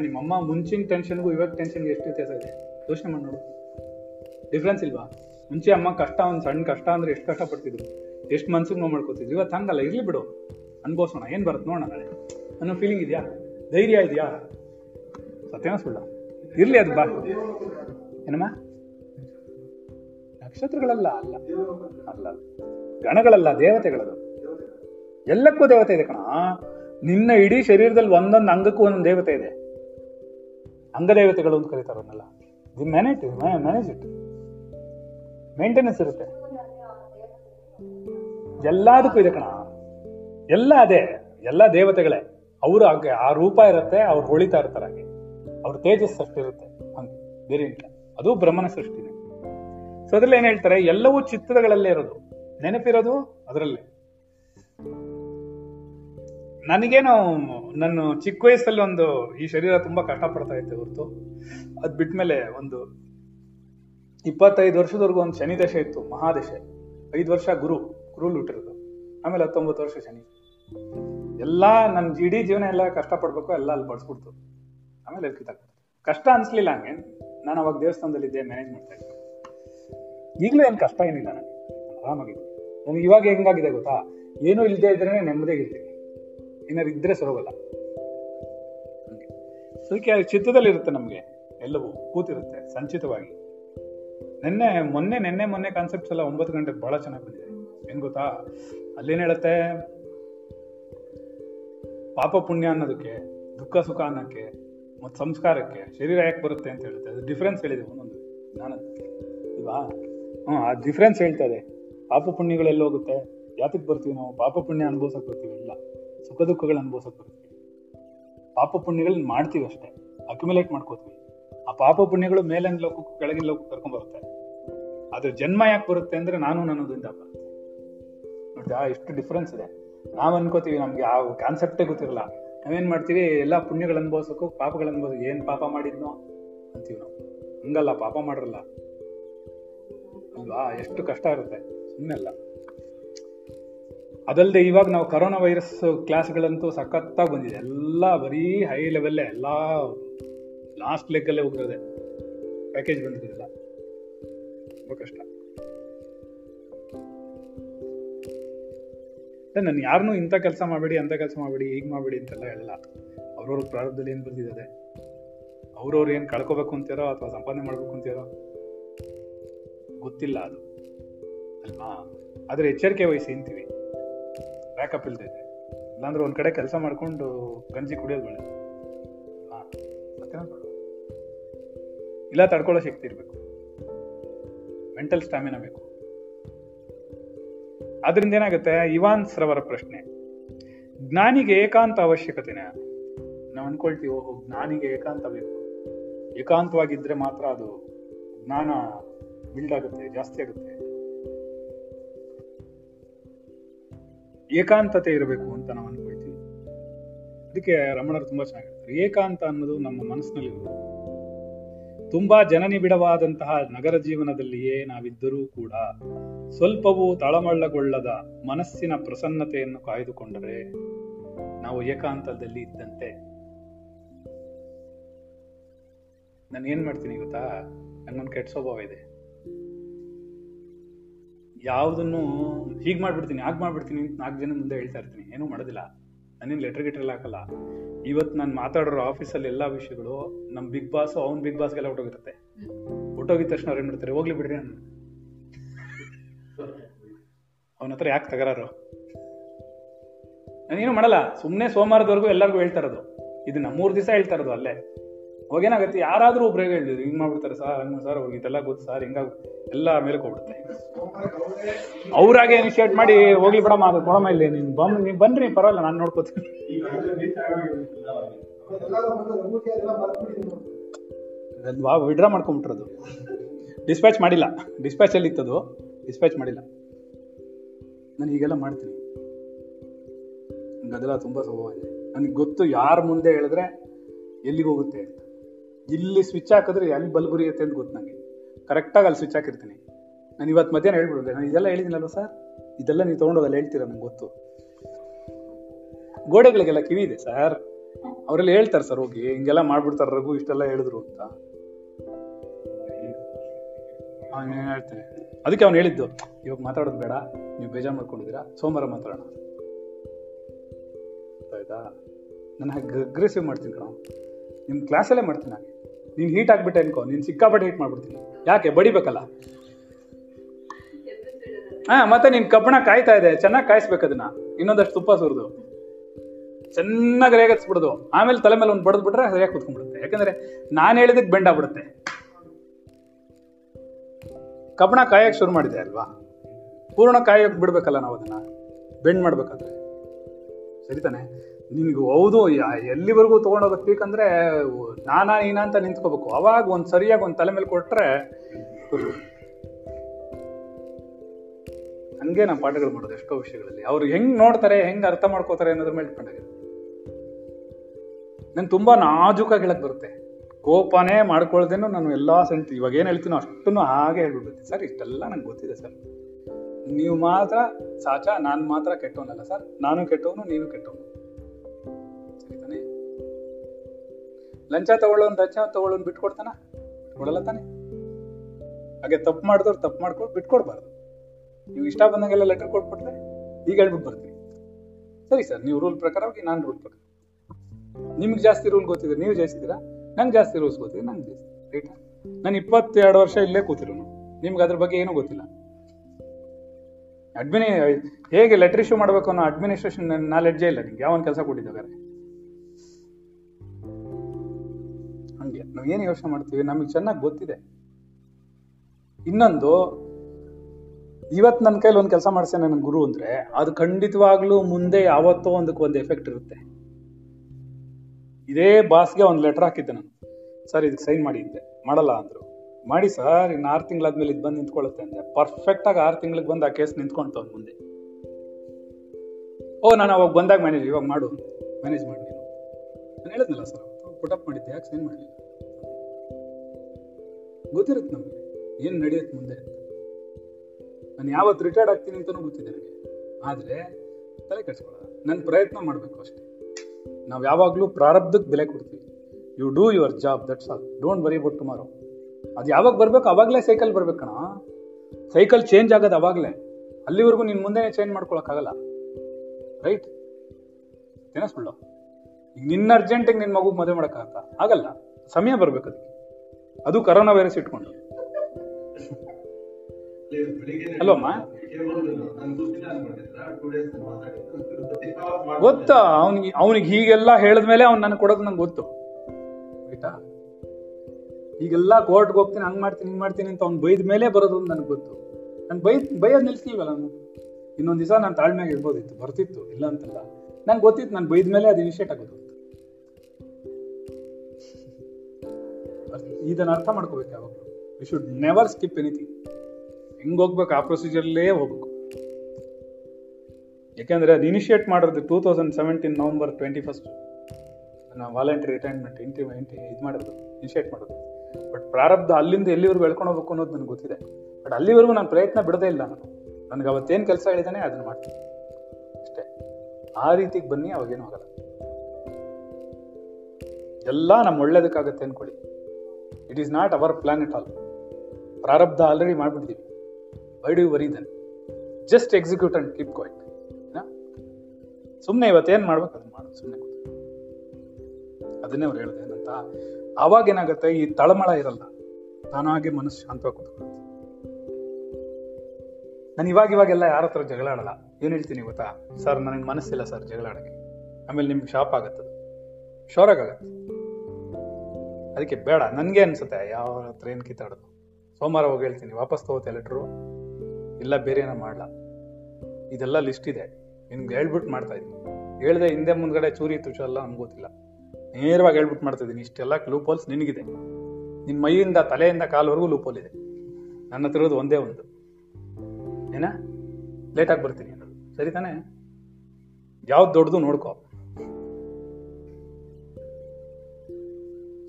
ನಿಮ್ಮಮ್ಮ ಮುಂಚಿನ ಟೆನ್ಷನ್ಗೂ ಇವಾಗ ಟೆನ್ಷನ್ಗೆ ಎಷ್ಟು ವ್ಯತ್ಯಾಸ ಇದೆ? ಯೋಚನೆ ಮಾಡಿ ನೋಡು. ಡಿಫ್ರೆನ್ಸ್ ಇಲ್ವಾ? ಮುಂಚೆ ಅಮ್ಮ ಕಷ್ಟ, ಒಂದು ಸಣ್ಣ ಕಷ್ಟ ಅಂದ್ರೆ ಎಷ್ಟು ಕಷ್ಟ ಪಡ್ತಿದ್ರು ಎಷ್ಟು ಮನ್ಸಿಗೆ ನೋವು ಮಾಡ್ಕೋತಿದ್ರು ಇವತ್ತು ಹಂಗಲ್ಲ, ಇರ್ಲಿ ಬಿಡು. ಅನ್ಭವಿಸೋಣ, ಏನು ಬರುತ್ತೆ ನೋಡೋಣ ನಾಳೆ. ಅನ್ನೋ ಫೀಲಿಂಗ್ ಇದೆಯಾ? ಧೈರ್ಯ ಇದೆಯಾ? ಸತ್ಯನ ಸುಳ್ಳ. ಇರಲಿ ಅದು ಬಾ. ಏನಮ್ಮ? ನಕ್ಷತ್ರಗಳಲ್ಲ ಅಲ್ಲ. ಅಲ್ಲ ಗಣಗಳಲ್ಲ, ದೇವತೆಗಳದು. ಎಲ್ಲಕ್ಕೂ ದೇವತೆ ಇದೆ ಕಣ. ನಿನ್ನ ಇಡೀ ಶರೀರದಲ್ಲಿ ಒಂದೊಂದು ಅಂಗಕ್ಕೂ ಒಂದೊಂದು ದೇವತೆ ಇದೆ. ಅಂಗದೇವತೆಗಳು ಅಂತ ಕರೀತಾರೆ ಅವನ್ನೆಲ್ಲ the manage manage it maintenance ಇರುತ್ತೆ. ಎಲ್ಲದಕ್ಕೂ ಇದೆ ಕಣ. ಎಲ್ಲ ಅದೇ, ಎಲ್ಲ ದೇವತೆಗಳೇ. ಅವರು ಹಾಗೆ, ಆ ರೂಪ ಇರುತ್ತೆ, ಅವ್ರು ಹೊಳಿತಾ ಇರ್ತಾರೆ ಹಾಗೆ. ಅವ್ರ ತೇಜಸ್ ಅಷ್ಟಿರುತ್ತೆ. ಹಂಗೆ, ಬೇರೆ ಅದು ಬ್ರಹ್ಮನ ಸೃಷ್ಟಿನೇ. ಸೊ ಅದ್ರಲ್ಲಿ ಏನ್ ಹೇಳ್ತಾರೆ? ಎಲ್ಲವೂ ಚಿತ್ರಗಳಲ್ಲೇ ಇರೋದು. ನೆನಪಿರೋದು ಅದರಲ್ಲೇ. ನನಗೇನು ನನ್ನ ಚಿಕ್ಕ ವಯಸ್ಸಲ್ಲಿ ಒಂದು ಈ ಶರೀರ ತುಂಬಾ ಕಷ್ಟ ಪಡ್ತಾ ಇತ್ತು ಹೊರತು. ಅದ್ ಬಿಟ್ಮೇಲೆ ಒಂದು ಇಪ್ಪತ್ತೈದು ವರ್ಷದವರೆಗೂ ಒಂದು ಶನಿ ದಶೆ ಇತ್ತು, ಮಹಾದಶೆ. ಐದು ವರ್ಷ ಗುರು ಗುರು ಲುಟ್ಟಿರೋದು ಆಮೇಲೆ ಹತ್ತೊಂಬತ್ತು ವರ್ಷ ಶನಿ. ಎಲ್ಲಾ ನನ್ನ ಇಡೀ ಜೀವನ ಎಲ್ಲ ಕಷ್ಟ ಪಡ್ಬೇಕು ಎಲ್ಲ ಅಲ್ಲಿ ಬಡ್ಸ್ಬಿಡ್ತು. ಆಮೇಲೆ ಕಷ್ಟ ಅನ್ಸ್ಲಿಲ್ಲ ಹಂಗೆ. ನಾನು ಅವಾಗ ದೇವಸ್ಥಾನದಲ್ಲಿ ಇದ್ದೆ ಮ್ಯಾನೇಜ್ ಮಾಡ್ತಾ ಇದ್ದೆ. ಈಗಲೂ ಏನು ಕಷ್ಟ ಏನಿಲ್ಲ ನನಗೆ. ಆರಾಮಾಗಿದೆ ನನಗೆ ಇವಾಗ ಹೆಂಗಾಗಿದೆ ಗೊತ್ತಾ? ಏನೂ ಇಲ್ಲದೆ ಇದ್ರೇ ನೆಮ್ಮದಿಯಾಗಿರ್ತೀನಿ ಏನಾದ್ರು ಇದ್ರೆ ಸರೋಗಲ್ಲ. ಅದಕ್ಕೆ ಚಿತ್ತದಲ್ಲಿರುತ್ತೆ ನಮಗೆ ಎಲ್ಲವೂ. ಕೂತಿರುತ್ತೆ, ಸಂಚಿತವಾಗಿ. ನಿನ್ನೆ, ಮೊನ್ನೆ ನಿನ್ನೆ, ಮೊನ್ನೆ ಕಾನ್ಸೆಪ್ಟ್ಸ್ ಎಲ್ಲ ಒಂಬತ್ತು ಗಂಟೆ ಬಹಳ ಚೆನ್ನಾಗಿ ಬಂದಿದೆ. ಏನು ಗೊತ್ತಾ? ಅಲ್ಲೇನು ಹೇಳುತ್ತೆ? ಪಾಪ ಪುಣ್ಯ ಅನ್ನೋದಕ್ಕೆ, ದುಃಖ ಸುಖ ಅನ್ನೋಕ್ಕೆ, ಮತ್ತು ಸಂಸ್ಕಾರಕ್ಕೆ, ಶರೀರ ಯಾಕೆ ಬರುತ್ತೆ ಅಂತ ಹೇಳುತ್ತೆ. ಅದು ಡಿಫ್ರೆನ್ಸ್ ಹೇಳಿದೆ ಒಂದೊಂದು. ನಾನು ಇಲ್ವಾ? ಆ ಡಿಫ್ರೆನ್ಸ್ ಹೇಳ್ತಾ ಇದೆ ಪಾಪ ಪುಣ್ಯಗಳೆಲ್ಲ ಹೋಗುತ್ತೆ. ಯಾತಕ್ಕೆ ಬರ್ತೀವಿ ನಾವು? ಪಾಪ ಪುಣ್ಯ ಅನುಭವಿಸಕ್ ಬರ್ತೀವಿ ಇಲ್ಲ. ಸುಖ ದುಃಖಗಳು ಅನುಭವಿಸಕ್ ಬರ್ತೀವಿ ಪಾಪ ಪುಣ್ಯಗಳನ್ನ ಮಾಡ್ತೀವಿ ಅಷ್ಟೇ. ಅಕ್ಯುಮುಲೇಟ್ ಮಾಡ್ಕೋತೀವಿ. ಆ ಪಾಪ ಪುಣ್ಯಗಳು ಮೇಲಿನ ಲೋಕಕ್ಕೆ ಕೆಳಗಿನ ಲೋಕಕ್ಕೆ ಕರ್ಕೊಂಡ್ ಬರುತ್ತೆ. ಅದ್ರ ಜನ್ಮ ಯಾಕೆ ಬರುತ್ತೆ ಅಂದ್ರೆ ನಾನು ನನ್ನೋದ್ರಿಂದ ಬರುತ್ತೆ. ಆ ಎಷ್ಟು ಡಿಫ್ರೆನ್ಸ್ ಇದೆ. ನಾವ್ ಅನ್ಕೋತೀವಿ ನಮ್ಗೆ ಆ ಕಾನ್ಸೆಪ್ಟೇ ಗೊತ್ತಿರಲ್ಲ. ನಾವೇನ್ ಮಾಡ್ತೀವಿ? ಎಲ್ಲಾ ಪುಣ್ಯಗಳು ಅನುಭವಿಸಕ್ಕೂ ಪಾಪಗಳು ಅನುಭವಿಸ್ ಏನ್ ಪಾಪ ಮಾಡಿದ್ನೋ ಅಂತೀವಿ ನಾವು. ಹಂಗಲ್ಲ, ಪಾಪ ಮಾಡ್ರಲ್ಲ. ಅಲ್ವಾ ಎಷ್ಟು ಕಷ್ಟ ಇರುತ್ತೆ. ಸುಮ್ಮನೆಲ್ಲ ಅದಲ್ಲದೆ ಇವಾಗ ನಾವು ಕರೋನಾ ವೈರಸ್ ಕ್ಲಾಸ್ಗಳಂತೂ ಸಖತ್ತಾಗಿ ಬಂದಿದೆ. ಎಲ್ಲ ಬರೀ ಹೈ ಲೆವೆಲ್ಲೇ ಎಲ್ಲ ಲಾಸ್ಟ್ ಲೆಕ್ಕಲ್ಲೇ ಹೋಗಿರೋದೆ ಪ್ಯಾಕೇಜ್ ಬಂದಿರೋದಿಲ್ಲ ತುಂಬ ಕಷ್ಟ. ನಾನು ಯಾರನ್ನೂ ಇಂಥ ಕೆಲಸ ಮಾಡಬೇಡಿ, ಅಂಥ ಕೆಲಸ ಮಾಡಬೇಡಿ ಈಗ ಮಾಡಬೇಡಿ ಅಂತೆಲ್ಲ ಹೇಳಲ್ಲ. ಅವ್ರವ್ರ ಪ್ರಾರಂಭದಲ್ಲಿ ಏನು ಬಂದಿದ್ದಾರೆ ಅವ್ರವ್ರು ಏನು ಕಳ್ಕೊಬೇಕು ಅಂತೀರೋ ಅಥವಾ ಸಂಪಾದನೆ ಮಾಡಬೇಕು ಅಂತೀರೋ? ಗೊತ್ತಿಲ್ಲ ಅದು. ಅಲ್ವಾ? ಆದ್ರೆ ಎಚ್ಚರಿಕೆ ವಹಿಸಿ ಅಂತೀವಿ. ಬ್ಯಾಕಪ್ ಇಲ್ದಿದೆ ಇಲ್ಲಾಂದ್ರೆ ಒಂದ್ ಕಡೆ ಕೆಲಸ ಮಾಡ್ಕೊಂಡು ಗಂಜಿ ಕುಡಿಯೋದು ಒಳ್ಳೆ. ಇಲ್ಲ ತಡ್ಕೊಳ್ಳೋ ಶಕ್ತಿ ಇರಬೇಕು. ಮೆಂಟಲ್ ಸ್ಟಾಮಿನಾ ಬೇಕು. ಅದರಿಂದ ಏನಾಗುತ್ತೆ? ಇವಾನ್ಸ್ ರವರ ಪ್ರಶ್ನೆ. ಜ್ಞಾನಿಗೆ ಏಕಾಂತ ಅವಶ್ಯಕತೆನೇ? ನಾವು ಅನ್ಕೊಳ್ತೀವಿ, ಓಹೋ, ಜ್ಞಾನಿಗೆ ಏಕಾಂತ ಬೇಕು. ಏಕಾಂತವಾಗಿದ್ರೆ ಮಾತ್ರ ಅದು ಜ್ಞಾನ ಬಿಲ್ಡ್ ಆಗುತ್ತೆ, ಜಾಸ್ತಿ ಆಗುತ್ತೆ. ಏಕಾಂತತೆ ಇರಬೇಕು ಅಂತ ನಾವು ಅನ್ಕೊಳ್ತೀವಿ. ಅದಕ್ಕೆ ರಮಣರು ತುಂಬಾ ಚೆನ್ನಾಗಿರ್ತಾರೆ. ಏಕಾಂತ ಅನ್ನೋದು ನಮ್ಮ ಮನಸ್ಸಿನಲ್ಲಿ ತುಂಬಾ ಜನನಿಬಿಡವಾದಂತಹ ನಗರ ಜೀವನದಲ್ಲಿಯೇ ನಾವಿದ್ದರೂ ಕೂಡ ಸ್ವಲ್ಪವೂ ತಳಮಳ್ಳಗೊಳ್ಳದ ಮನಸ್ಸಿನ ಪ್ರಸನ್ನತೆಯನ್ನು ಕಾಯ್ದುಕೊಂಡರೆ ನಾವು ಏಕಾಂತದಲ್ಲಿ ಇದ್ದಂತೆ. ನಾನು ಏನ್ ಮಾಡ್ತೀನಿ ಗೊತ್ತಾ? ನಂಗೊಂದು ಕೆಟ್ಟ ಸ್ವಭಾವ ಇದೆ. ಯಾವುದನ್ನು ಹೀಗೆ ಮಾಡ್ಬಿಡ್ತೀನಿ, ಹಾಗೆ ಮಾಡ್ಬಿಡ್ತೀನಿ ಅಂತ ನಾಲ್ಕು ಜನ ಮುಂದೆ ಹೇಳ್ತಾ ಇರ್ತೀನಿ. ಏನೂ ಮಾಡೋದಿಲ್ಲ. ನಾನೇನು ಲೆಟರ್ ಗಿಟರ್ ಹಾಕಲ್ಲ. ಇವತ್ತು ನಾನು ಮಾತಾಡೋರು ಆಫೀಸಲ್ಲಿ ಎಲ್ಲ ವಿಷಯಗಳು ನಮ್ಮ ಬಿಗ್ ಬಾಸ್ ಅವ್ನ ಬಿಗ್ ಬಾಸ್ಗೆಲ್ಲ ಹೊಟ್ಟೋಗಿರುತ್ತೆ. ಹೊಟ್ಟೋಗಿದ ತಕ್ಷಣ ಅವ್ರು ಏನು ಮಾಡ್ತಾರೆ? ಹೋಗ್ಲಿ ಬಿಡ್ರಿ ನಾನು. ಅವನ ಹತ್ರ ಯಾಕೆ ತಗರಾರು? ನಾನೇನು ಮಾಡಲ್ಲ. ಸುಮ್ಮನೆ ಸೋಮವಾರದವರೆಗೂ ಎಲ್ಲರಿಗೂ ಹೇಳ್ತಾ ಇರೋದು. ಇದು ದಿವಸ ಹೇಳ್ತಾ ಇರೋದು ಅಲ್ಲೇ. ಅವಾಗೇನಾಗತ್ತೆ ಯಾರಾದರೂ ಒಬ್ರು ಹೇಳಿದ್ರು ಹಿಂಗೆ ಮಾಡ್ಬಿಡ್ತಾರೆ ಸರ್ ಹಂಗ ಸರ್, ಹೋಗಿ ಇದೆಲ್ಲ ಗೊತ್ತು ಸರ್ ಹಿಂಗಾಗ ಎಲ್ಲ ಮೇಲೆ ಹೋಗ್ಬಿಡುತ್ತೆ ಅವ್ರಾಗೆ ಇನಿಷಿಯೇಟ್ ಮಾಡಿ, ಹೋಗ್ಲಿ ಬಿಡಮ್ಮ, ಅದು ಕೊಡಮ್ಮ ಇಲ್ಲಿ, ನೀನು ಬಮ್ ನೀವು ಬನ್ರಿ, ಪರವಾಗಿಲ್ಲ, ನಾನು ನೋಡ್ಕೋತೀನಿ. ವಿಡ್ರಾ ಮಾಡ್ಕೊಂಬಿಟ್ರದು. ಡಿಸ್ಪ್ಯಾಚ್ ಮಾಡಿಲ್ಲ. ಡಿಸ್ಪ್ಯಾಚಲ್ಲಿ ಇತ್ತದು ಡಿಸ್ಪ್ಯಾಚ್ ಮಾಡಿಲ್ಲ. ನಾನು ಈಗೆಲ್ಲ ಮಾಡ್ತೀನಿ. ನಂಗೆ ಅದೆಲ್ಲ ತುಂಬಾ ಸ್ವಭಾವ ಇದೆ. ನನಗೆ ಗೊತ್ತು ಯಾರ ಮುಂದೆ ಹೇಳಿದ್ರೆ ಎಲ್ಲಿಗೆ ಹೋಗುತ್ತೆ ಅಂತ. ಇಲ್ಲಿ ಸ್ವಿಚ್ ಹಾಕಿದ್ರೆ ಅಲ್ಲಿ ಬಲ್ಬ್ ಉರಿಯುತ್ತೆ ಅಂತ ಗೊತ್ತು ನನಗೆ ಕರೆಕ್ಟಾಗಿ ಅಲ್ಲಿ ಸ್ವಿಚ್ ಹಾಕಿರ್ತೀನಿ. ನಾನು ಇವತ್ತು ಮಧ್ಯಾಹ್ನ ಹೇಳ್ಬಿಡುತ್ತೆ ನಾನು ಇದೆಲ್ಲ ಹೇಳಿದ್ದೀನಲ್ವ ಸರ್ ಇದೆಲ್ಲ ನೀವು ತೊಗೊಂಡೋಗಲ್ಲ ಹೇಳ್ತೀರಾ ನಂಗೆ ಗೊತ್ತು. ಗೋಡೆಗಳಿಗೆಲ್ಲ ಕಿವಿ ಇದೆ ಸರ್ ಅವರೆಲ್ಲ ಹೇಳ್ತಾರೆ ಸರ್ ಹೋಗಿ. ಹಿಂಗೆಲ್ಲ ಮಾಡ್ಬಿಡ್ತಾರೆ ರಘು, ಇಷ್ಟೆಲ್ಲ ಹೇಳಿದ್ರು ಅಂತ. ಹೇಳ್ತೇನೆ ಅದಕ್ಕೆ ಅವ್ನು ಹೇಳಿದ್ದು, ಇವಾಗ ಮಾತಾಡೋದು ಬೇಡ. ನೀವು ಬೇಜಾರು ಮಾಡ್ಕೊಂಡಿದ್ದೀರಾ? ಸೋಮವಾರ ಮಾತಾಡೋಣ. ಆಯ್ತಾ? ನಾನು ಹಾಗೆ ಅಗ್ರೆಸಿವ್ ಮಾಡ್ತೀನಿ ಕಣ. ನಿಮ್ಮ ಕ್ಲಾಸಲ್ಲೇ ಮಾಡ್ತೀನಿ ಹಾಗೆ ನೀನು ಹೀಟ್ ಆಗ್ಬಿಟ್ಟೆ ಅನ್ಕೋ, ನೀನು ಸಿಕ್ಕಾಪಟ್ಟೆ ಹೀಟ್ ಮಾಡ್ಬಿಡ್ತೀನಿ. ಯಾಕೆ, ಬಡಿಬೇಕಲ್ಲ? ಹಾ, ಮತ್ತೆ ನೀನ್ ಕಬ್ಬಣ ಕಾಯ್ತಾ ಇದೆ, ಚೆನ್ನಾಗಿ ಕಾಯಿಸ್ಬೇಕು ಅದನ್ನ. ಇನ್ನೊಂದಷ್ಟು ತುಪ್ಪ ಸುರಿದು. ಚೆನ್ನಾಗಿ ರೇಗತ್ಸ್ಬಿಡುದು ಆಮೇಲೆ ತಲೆ ಮೇಲೆ ಒಂದು ಬಡದ್ ಬಿಟ್ರೆ ಸರಿಯಾಗಿ ಕುತ್ಕೊಂಡ್ಬಿಡುತ್ತೆ. ಯಾಕಂದ್ರೆ ನಾನು ಹೇಳಿದಕ್ಕೆ ಬೆಂಡ್ ಆಗ್ಬಿಡುತ್ತೆ. ಕಬ್ಬಣ ಕಾಯಕ್ಕೆ ಶುರು ಮಾಡಿದೆ ಅಲ್ವಾ? ಪೂರ್ಣ ಕಾಯಕ್ಕೆ ಬಿಡ್ಬೇಕಲ್ಲ ನಾವು ಅದನ್ನ. ಬೆಂಡ್ ಮಾಡ್ಬೇಕಾದ್ರೆ. ಸರಿ ತಾನೆ? ನಿನ್ಗೆ ಹೌದು ಎಲ್ಲಿವರೆಗೂ ತಗೊಂಡೋಗೋದು ಪೀಕ್ ಅಂದರೆ ನಾನಾ ನೀನಾ ಅಂತ ನಿಂತ್ಕೋಬೇಕು. ಅವಾಗ ಒಂದ್ ಸರಿಯಾಗಿ ಒಂದ್ ತಲೆ ಮೇಲೆ ಕೊಟ್ರೆ ಹಂಗೆ ನಾವು ಪಾಠಗಳು ಮಾಡೋದು ಎಷ್ಟೋ ವಿಷಯಗಳಲ್ಲಿ. ಅವ್ರು ಹೆಂಗ್ ನೋಡ್ತಾರೆ, ಹೆಂಗ್ ಅರ್ಥ ಮಾಡ್ಕೋತಾರೆ ಅನ್ನೋದ್ರ ಮೇಲೆ ಡಿಪೆಂಡ್ ನನ್ ತುಂಬಾ ನಾಜೂಕಾಗಿ ಹೇಳಕ್ ಬರುತ್ತೆ. ಕೋಪನೇ ಮಾಡ್ಕೊಳ್ದೇನು ನಾನು ಎಲ್ಲಾ ಸೆಂಟ್, ಇವಾಗ ಏನ್ ಹೇಳ್ತೀನೋ ಅಷ್ಟನ್ನು ಹಾಗೆ ಹೇಳ್ಬಿಡ್ತೀನಿ ಸರ್, ಇಷ್ಟೆಲ್ಲ ನಂಗೆ ಗೊತ್ತಿದೆ, ಸರ್. ನೀವು ಮಾತ್ರ ಸಾಚಾ, ನಾನು ಮಾತ್ರ ಕೆಟ್ಟವನಲ್ಲ, ಸರ್. ನಾನು ಕೆಟ್ಟವನು, ನೀನು ಕೆಟ್ಟವನು. ಲಂಚ ತಗೊಳ್ಳೋನ್ ಲಂಚ ತಗೊಳ್ಳೋನ್ ಬಿಟ್ಕೊಡ್ತಾನ? ಬಿಟ್ಕೊಡಲ್ಲ ತಾನೆ? ಹಾಗೆ ತಪ್ಪು ಮಾಡಿದವ್ರು ತಪ್ಪು ಮಾಡ್ಕೊಂಡು ಬಿಟ್ಕೊಡ್ಬಾರ್ದು. ನೀವು ಇಷ್ಟ ಬಂದಂಗೆಲ್ಲ ಲೆಟರ್ ಕೊಟ್ಬಿಟ್ರೆ ಈಗ ಹೇಳ್ಬಿಟ್ಟು ಬರ್ತೀನಿ. ಸರಿ ಸರ್, ನೀವು ರೂಲ್ ಪ್ರಕಾರ ಹೋಗಿ ನಾನು ರೂಲ್ ಪ್ರಕಾರ. ನಿಮ್ಗೆ ಜಾಸ್ತಿ ರೂಲ್ ಗೊತ್ತಿದೆ ನೀವು ಜಾಸ್ತಿದ್ದೀರಾ ನಂಗೆ ಜಾಸ್ತಿ ರೂಲ್ಸ್ ಗೊತ್ತಿದೆ ನಂಗೆ ಜಾಸ್ತಿ ರೈಟ್ ನಾನು ಇಪ್ಪತ್ತೆರಡು ವರ್ಷ ಇಲ್ಲೇ ಕೂತಿರೋನು. ನಿಮ್ಗೆ ಅದ್ರ ಬಗ್ಗೆ ಏನೂ ಗೊತ್ತಿಲ್ಲ. ಅಡ್ಮಿನಿ ಹೇಗೆ ಲೆಟರ್ ಇಶ್ಯೂ ಮಾಡಬೇಕು ಅನ್ನೋ ಅಡ್ಮಿನಿಸ್ಟ್ರೇಷನ್ ನಾಲೆಡ್ಜೇ ಇಲ್ಲ ನಿಮ್ಗೆ. ಯಾವನ್ ಕೆಲಸ ಕೊಟ್ಟಿದ್ದಾರೆ ನಾವು ಏನು ಯೋಚನೆ ಮಾಡ್ತೀವಿ? ನಮಗೆ ಚೆನ್ನಾಗಿ ಗೊತ್ತಿದೆ. ಇನ್ನೊಂದು ಇವತ್ತು ನನ್ನ ಕೈಲಿ ಒಂದು ಕೆಲಸ ಮಾಡಿಸ್ತೇನೆ ನನ್ನ ಗುರು ಅಂದ್ರೆ, ಅದು ಖಂಡಿತವಾಗ್ಲೂ ಮುಂದೆ ಯಾವತ್ತೋ ಒಂದಕ್ಕೆ ಒಂದು ಎಫೆಕ್ಟ್ ಇರುತ್ತೆ. ಇದೇ ಬಾಸ್ಗೆ ಒಂದು ಲೆಟರ್ ಹಾಕಿದ್ದೆ ನಾನು. ಸರ್ ಇದಕ್ಕೆ ಸೈನ್ ಮಾಡಿ ಅಂದೆ ಮಾಡಲ್ಲ ಅಂದ್ರು. ಮಾಡಿ ಸರ್ ಇನ್ನು ಆರು ತಿಂಗಳಾದ್ಮೇಲೆ ಇದು ಬಂದು ನಿಂತ್ಕೊಳ್ಳುತ್ತೆ ಪರ್ಫೆಕ್ಟ್ ಆಗಿ ಆರು ತಿಂಗಳಿಗೆ ಬಂದು ಆ ಕೇಸ್ ನಿಂತ್ಕೊಂತು ಅವ್ನು ಮುಂದೆ. ಓ, ನಾನು ಅವಾಗ ಬಂದಾಗ ಮ್ಯಾನೇಜ್ ಇವಾಗ ಮಾಡು. ಮ್ಯಾನೇಜ್ ಮಾಡಿ ನೀನು. ಹೇಳಿದ್ನಲ್ಲ ಸರ್, ಪುಟಪ್ ಮಾಡಿದ್ದೆ, ಯಾಕೆ ಸೈನ್ ಮಾಡಲಿಲ್ಲ? ಗೊತ್ತಿರುತ್ತೆ ನಮಗೆ. ಏನು ನಡೆಯುತ್ತೆ ಮುಂದೆ ನಾನು ಯಾವತ್ತು ರಿಟೈರ್ಡ್ ಆಗ್ತೀನಿ ಅಂತಲೂ ಗೊತ್ತಿದೆ ನನಗೆ. ಆದರೆ ತಲೆ ಕೆಡ್ಸ್ಕೊಳ್ಳೋಣ ನನ್ನ ಪ್ರಯತ್ನ ಮಾಡಬೇಕು ಅಷ್ಟೇ. ನಾವು ಯಾವಾಗಲೂ ಪ್ರಾರಬ್ಧಕ್ಕೆ ಬೆಲೆ ಕೊಡ್ತೀವಿ. You do your job that's all don't worry about tomorrow ಅದು ಯಾವಾಗ ಬರ್ಬೇಕು, ಅವಾಗಲೇ ಸೈಕಲ್ ಬರ್ಬೇಕಣ ಸೈಕಲ್ ಚೇಂಜ್ ಆಗೋದು ಅವಾಗಲೇ. ಅಲ್ಲಿವರೆಗೂ ನಿನ್ನ ಮುಂದೆನೇ ಚೇಂಜ್ ಮಾಡ್ಕೊಳಕ್ಕಾಗಲ್ಲ. ರೈಟ್ ಸುಳ್ಳು ಈಗ ನಿನ್ನ ಅರ್ಜೆಂಟಿಗೆ ನಿನ್ನ ಮಗುಗೆ ಮದುವೆ ಮಾಡೋಕ್ಕಾಗತ್ತಾ? ಆಗಲ್ಲ. ಸಮಯ ಬರಬೇಕು ಅದಕ್ಕೆ. ಅದು ಕರೋನಾ ವೈರಸ್ ಇಟ್ಕೊಂಡು. ಅಲ್ವಮ್ಮ ಗೊತ್ತಾ? ಅವನಿಗೆ ಅವನಿಗೆ ಹೀಗೆಲ್ಲ ಹೇಳಿದ್ಮೇಲೆ ಅವ್ನು ನನಗೆ ಕೊಡೋದು ನಂಗೆ ಗೊತ್ತು. ಆಯ್ತಾ? ಈಗೆಲ್ಲ ಕೋರ್ಟ್ಗೆ ಹೋಗ್ತೀನಿ, ಹಂಗ್ ಮಾಡ್ತೀನಿ, ಹಿಂಗ್ ಮಾಡ್ತೀನಿ ಅಂತ ಅವ್ನು ಬೈದ ಮೇಲೆ ಬರೋದು ನನಗೆ ಗೊತ್ತು. ನಾನು ಬೈ, ಬೈಯೋದು ನಿಲ್ಸ್ತೀವಲ್ಲ ನಾನು ಇನ್ನೊಂದು ದಿವಸ ನಾನು ತಾಳ್ಮೆಗೆ ಇರ್ಬೋದಿತ್ತು, ಬರ್ತಿತ್ತು, ಇಲ್ಲ ಅಂತಲ್ಲ. ನಂಗೆ ಗೊತ್ತಿತ್ತು, ನಾನು ಬೈದ ಮೇಲೆ ಅದು ಇನಿಷಿಯೇಟ್ ಆಗೋದು. ಇದನ್ನ ಅರ್ಥ ಮಾಡ್ಕೋಬೇಕು ಯಾವಾಗಲೂ. We should never skip anything ಹೆಂಗ್ ಹೋಗ್ಬೇಕು? ಆ ಪ್ರೊಸೀಜರ್ಲೇ ಹೋಗ್ಬೇಕು. ಯಾಕೆಂದ್ರೆ ಅದು ಇನಿಷಿಯೇಟ್ ಮಾಡೋದು two thousand seventeen November twenty first ನಾನು ವಾಲಂಟ್ರಿ ರಿಟೈರ್ಮೆಂಟ್ ಇಂಟಿ ಇಂಟಿ ಇದು ಮಾಡೋದು ಇನಿಷಿಯೇಟ್ ಮಾಡೋದು ಬಟ್ ಪ್ರಾರಬ್ಧ ಅಲ್ಲಿಂದ ಎಲ್ಲಿವರೆಗೂ ಎಳ್ಕೊಂಡು ಹೋಗ್ಬೇಕು ಅನ್ನೋದು ನನಗೆ ಗೊತ್ತಿದೆ. ಬಟ್ ಅಲ್ಲಿವರೆಗೂ ನಾನು ಪ್ರಯತ್ನ ಬಿಡದೇ ಇಲ್ಲ ನಾನು. ನನಗೆ ಅವತ್ತೇನು ಕೆಲಸ ಹೇಳಿದಾನೆ ಅದನ್ನು ಮಾಡ್ತೀನಿ. ಅಷ್ಟೇ. ಆ ರೀತಿಗೆ ಬನ್ನಿ, ಅವಾಗೇನು ಆಗಲ್ಲ. ಎಲ್ಲ ನಮ್ಮ ಒಳ್ಳೇದಕ್ಕಾಗತ್ತೆ ಅನ್ಕೊಳ್ಳಿ. It is not our plan it all ಪ್ರಾರಬ್ಧ already ಮಾಡಿಬಿಡ್ತೀವಿ why do worry then just execute and keep going ಸುಮ್ಮನೆ ಇವತ್ತೇನು ಮಾಡ್ಬೇಕು ಅದನ್ನ ಮಾಡು ಸುಮ್ಮನೆ ಅದನ್ನೇ ಅವ್ರು ಹೇಳಿದೆ, ಏನಂತ? ಅವಾಗ ಏನಾಗುತ್ತೆ? ಈ ತಳಮಳ ಇರಲ್ಲ. ತಾನಾಗೆ ಮನಸ್ಸು ಶಾಂತವಾಗಿ ಕೂತ್ಕೊಳ್ಳುತ್ತೆ ನಾನು ಇವಾಗ ಇವಾಗೆಲ್ಲ ಯಾರ ಹತ್ರ ಜಗಳ ಆಡಲ್ಲ. ಏನ್ ಹೇಳ್ತೀನಿ ಗೊತ್ತಾ? ಸರ್, ನನಗೆ ಮನಸ್ಸಿಲ್ಲ ಸರ್ ಜಗಳ ಆಡೋಕ್ಕೆ. ಆಮೇಲೆ ನಿಮ್ಗೆ ಶಾಪ್ ಆಗತ್ತೆ. ಅದಕ್ಕೆ ಬೇಡ, ನನಗೆ ಅನ್ಸುತ್ತೆ ಯಾವ ಹತ್ರ ಏನು ಕಿತ್ತಾಡೋದು? ಸೋಮವಾರ ಹೋಗಿ ಹೇಳ್ತೀನಿ, ವಾಪಸ್ ತಗೋತೆ ಲೆಟ್ರು ಇಲ್ಲ, ಬೇರೆ ಏನೋ ಮಾಡಲ್ಲ ಇದೆಲ್ಲ ಲಿಸ್ಟ್ ಇದೆ. ನಿಮ್ಗೆ ಹೇಳ್ಬಿಟ್ಟು ಮಾಡ್ತಾ ಇದ್ದೀನಿ. ಹೇಳ್ದೆ ಹಿಂದೆ ಮುಂದ್ಗಡೆ ಚೂರಿ ತುಚ ಎಲ್ಲ ನಮ್ಗೆ ಗೊತ್ತಿಲ್ಲ. ನೇರವಾಗಿ ಹೇಳ್ಬಿಟ್ಟು ಮಾಡ್ತಾ ಇದ್ದೀನಿ, ಇಷ್ಟೆಲ್ಲ ಲೂಪ್ ಹೋಲ್ಸ್ ನಿನಗಿದೆ. ನಿನ್ನ ಮೈಯಿಂದ, ತಲೆಯಿಂದ, ಕಾಲ್ವರೆಗೂ ಲೂಪೋಲ್ ಇದೆ. ನನ್ನ ಹತ್ರ ಇರೋದು ಒಂದೇ ಒಂದು. ಏನ? ಲೇಟಾಗಿ ಬರ್ತೀನಿ. ಸರಿ ತಾನೇ? ಯಾವ್ದು ದೊಡ್ಡದು ನೋಡ್ಕೋ.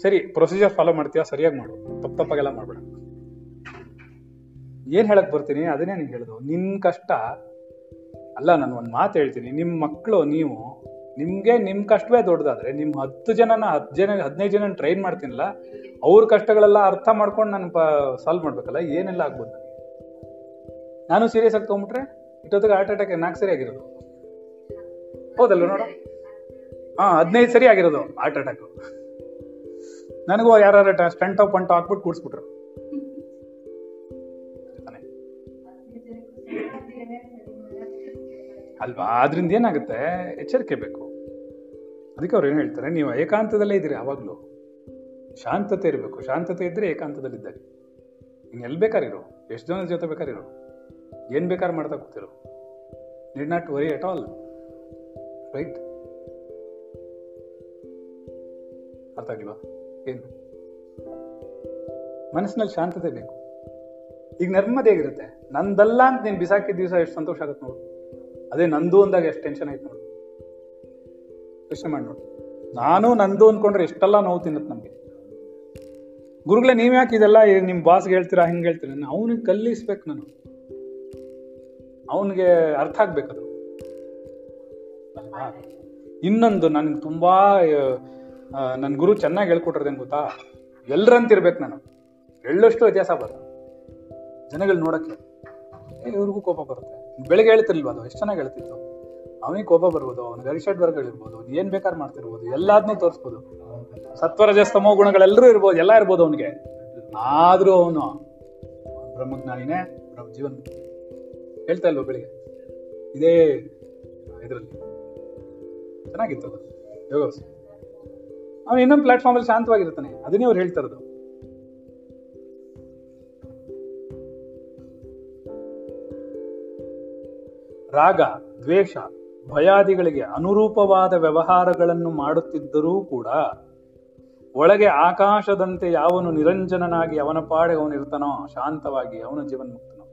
ಸರಿ ಪ್ರೊಸೀಜರ್ ಫಾಲೋ ಮಾಡ್ತೀಯಾ? ಸರಿಯಾಗಿ ಮಾಡು. ತಪ್ಪು ತಪ್ಪಾಗೆಲ್ಲ ಮಾಡ್ಬೇಡ. ಏನ್ ಹೇಳಕ್ ಬರ್ತೀನಿ? ಅದನ್ನೇ ನಿಂಗೆ ಹೇಳುದು. ನಿನ್ ಕಷ್ಟ, ಅಲ್ಲ, ನಾನು ಒಂದು ಮಾತು ಹೇಳ್ತೀನಿ. ನಿಮ್ಮ ಮಕ್ಕಳು ನೀವು, ನಿಮಗೆ ನಿಮ್ಮ ಕಷ್ಟವೇ ದೊಡ್ಡದಾದ್ರೆ ನಿಮ್ಮ ಹತ್ತು ಜನನ ಹತ್ತು ಜನ, ಹದಿನೈದು ಜನ ಟ್ರೈನ್ ಮಾಡ್ತೀನಲ್ಲ, ಅವ್ರ ಕಷ್ಟಗಳೆಲ್ಲ ಅರ್ಥ ಮಾಡ್ಕೊಂಡು ನಾನು ಸಾಲ್ವ್ ಮಾಡ್ಬೇಕಲ್ಲ, ಏನೆಲ್ಲ ಆಗ್ಬೋದು? ನಾನು ಸೀರಿಯಸ್ ಆಗಿ ತೊಗೊಂಬಿಟ್ರೆ ಇಟ್ಟೊತ್ತಿಗೆ ಹಾರ್ಟ್ ಅಟ್ಯಾಕ್ ನಾಲ್ಕು ಸರಿ ಆಗಿರೋದು. ಹೌದಲ್ವ ನೋಡ? ಹಾಂ, ಹದಿನೈದು ಸರಿ ಆಗಿರೋದು ಹಾರ್ಟ್ ಅಟ್ಯಾಕ್ ನನಗೂ ಯಾರು ಸ್ಟಂಟ್ ಪಂಟ ಹಾಕ್ಬಿಟ್ಟು ಕೂಡಿಸ್ಬಿಟ್ರು. ಅಲ್ವಾ? ಆದ್ರಿಂದ ಏನಾಗುತ್ತೆ? ಎಚ್ಚರಿಕೆ ಬೇಕು. ಅದಕ್ಕೆ ಅವ್ರು ಏನು ಹೇಳ್ತಾರೆ, ನೀವು ಏಕಾಂತದಲ್ಲೇ ಇದ್ದೀರಿ ಯಾವಾಗಲೂ ಶಾಂತತೆ ಇರಬೇಕು. ಶಾಂತತೆ ಇದ್ದರೆ. ಏಕಾಂತದಲ್ಲಿದ್ದಾರೆ ನೀನು ಎಲ್ಲಿ ಬೇಕಾರಿರು ಎಷ್ಟು ಜನ ಜೊತೆ ಬೇಕಾರಿರು ಏನು ಬೇಕಾದ್ರೆ ಮಾಡ್ತಾ ಕೂತಿರು. Need not worry at all right ಅರ್ಥ ಆಗಿಲ್ವಾ ಏನು? ಮನಸ್ಸಿನಲ್ಲಿ ಶಾಂತತೆ ಬೇಕು. ಈಗ ನೆಮ್ಮದಿ ಹೇಗಿರುತ್ತೆ? ನಂದಲ್ಲ ಅಂತ ನೀನ್ ಬಿಸಾಕಿದ ದಿವಸ ಎಷ್ಟು ಸಂತೋಷ ಆಗುತ್ತೆ ನೋಡು. ಅದೇ ನಂದು ಅಂದಾಗ ಎಷ್ಟು ಟೆನ್ಷನ್ ಆಯ್ತು ನೋಡು. ಯೋಚನೆ ಮಾಡಿ ನೋಡು. ನಾನು ನಂದು ಅನ್ಕೊಂಡ್ರೆ ಎಷ್ಟೆಲ್ಲ ನೋವು ತಿನ್ನತ್ ನಮ್ಗೆ. ಗುರುಗಳೇ, ನೀವ್ ಯಾಕೆ ಇದೆಲ್ಲ ನಿಮ್ಮ ನಿಮ್ ಬಾಸ್ಗೆ ಹೇಳ್ತೀರಾ, ಹಿಂಗೆ ಹೇಳ್ತೀರಾ? ಅವನಿಗೆ ಕಲ್ಲಿಸ್ಬೇಕು ನಾನು. ಅವನಿಗೆ ಅರ್ಥ ಆಗ್ಬೇಕದು ಇನ್ನೊಂದು ನನ್ಗೆ ತುಂಬಾ ನನ್ನ ಗುರು ಚೆನ್ನಾಗಿ ಹೇಳ್ಕೊಟ್ರದೇನು ಗೊತ್ತಾ? ಎಲ್ರಂತಿರ್ಬೇಕು ನಾನು. ಎಳ್ಳಷ್ಟು ವ್ಯತ್ಯಾಸ ಬರುತ್ತೆ. ಜನಗಳು ನೋಡಕ್ಕೆ ಇವ್ರಿಗೂ ಕೋಪ ಬರುತ್ತೆ. ಬೆಳಿಗ್ಗೆ ಹೇಳ್ತಿರ್ಲಿಲ್ವ ಅದು? ಎಷ್ಟು ಚೆನ್ನಾಗಿ ಹೇಳ್ತಿತ್ತು? ಅವನಿಗೆ ಕೋಪ ಬರ್ಬೋದು ಅವನಿಗೆ ಅರಿಷಡ್ ವರ್ಗಗಳಿರ್ಬೋದು ಏನ್ ಬೇಕಾದ್ರೆ ಮಾಡ್ತಿರ್ಬೋದು, ಎಲ್ಲಾದ್ನೂ ತೋರಿಸ್ಬೋದು. ಸತ್ವರಜಸ್ತಮೋ ಗುಣಗಳೆಲ್ಲರೂ ಇರ್ಬೋದು, ಎಲ್ಲ ಇರ್ಬೋದು ಅವನಿಗೆ. ಆದ್ರೂ ಅವನು ಬ್ರಹ್ಮಜ್ಞಾನಿನೇ ಬ್ರಹ್ಮ ಜೀವನ ಹೇಳ್ತಾ ಇಲ್ವ ಬೆಳಿಗ್ಗೆ? ಇದೇ ಇದರಲ್ಲಿ. ಚೆನ್ನಾಗಿತ್ತು ಅದು. ಅವನು ಇನ್ನೊಂದು ಪ್ಲಾಟ್ಫಾರ್ಮ್ ಅಲ್ಲಿ ಶಾಂತವಾಗಿರ್ತಾನೆ. ಅದನ್ನೇ ಅವ್ರು ಹೇಳ್ತಾ ಇರೋದು. ರಾಗ, ದ್ವೇಷ, ಭಯಾದಿಗಳಿಗೆ ಅನುರೂಪವಾದ ವ್ಯವಹಾರಗಳನ್ನು ಮಾಡುತ್ತಿದ್ದರೂ ಕೂಡ ಒಳಗೆ ಆಕಾಶದಂತೆ ಯಾವನು ನಿರಂಜನನಾಗಿ ಅವನ ಪಾಡೆ ಅವನು ಇರ್ತಾನೋ, ಶಾಂತವಾಗಿ ಜೀವನ ಮುಕ್ತನೋ.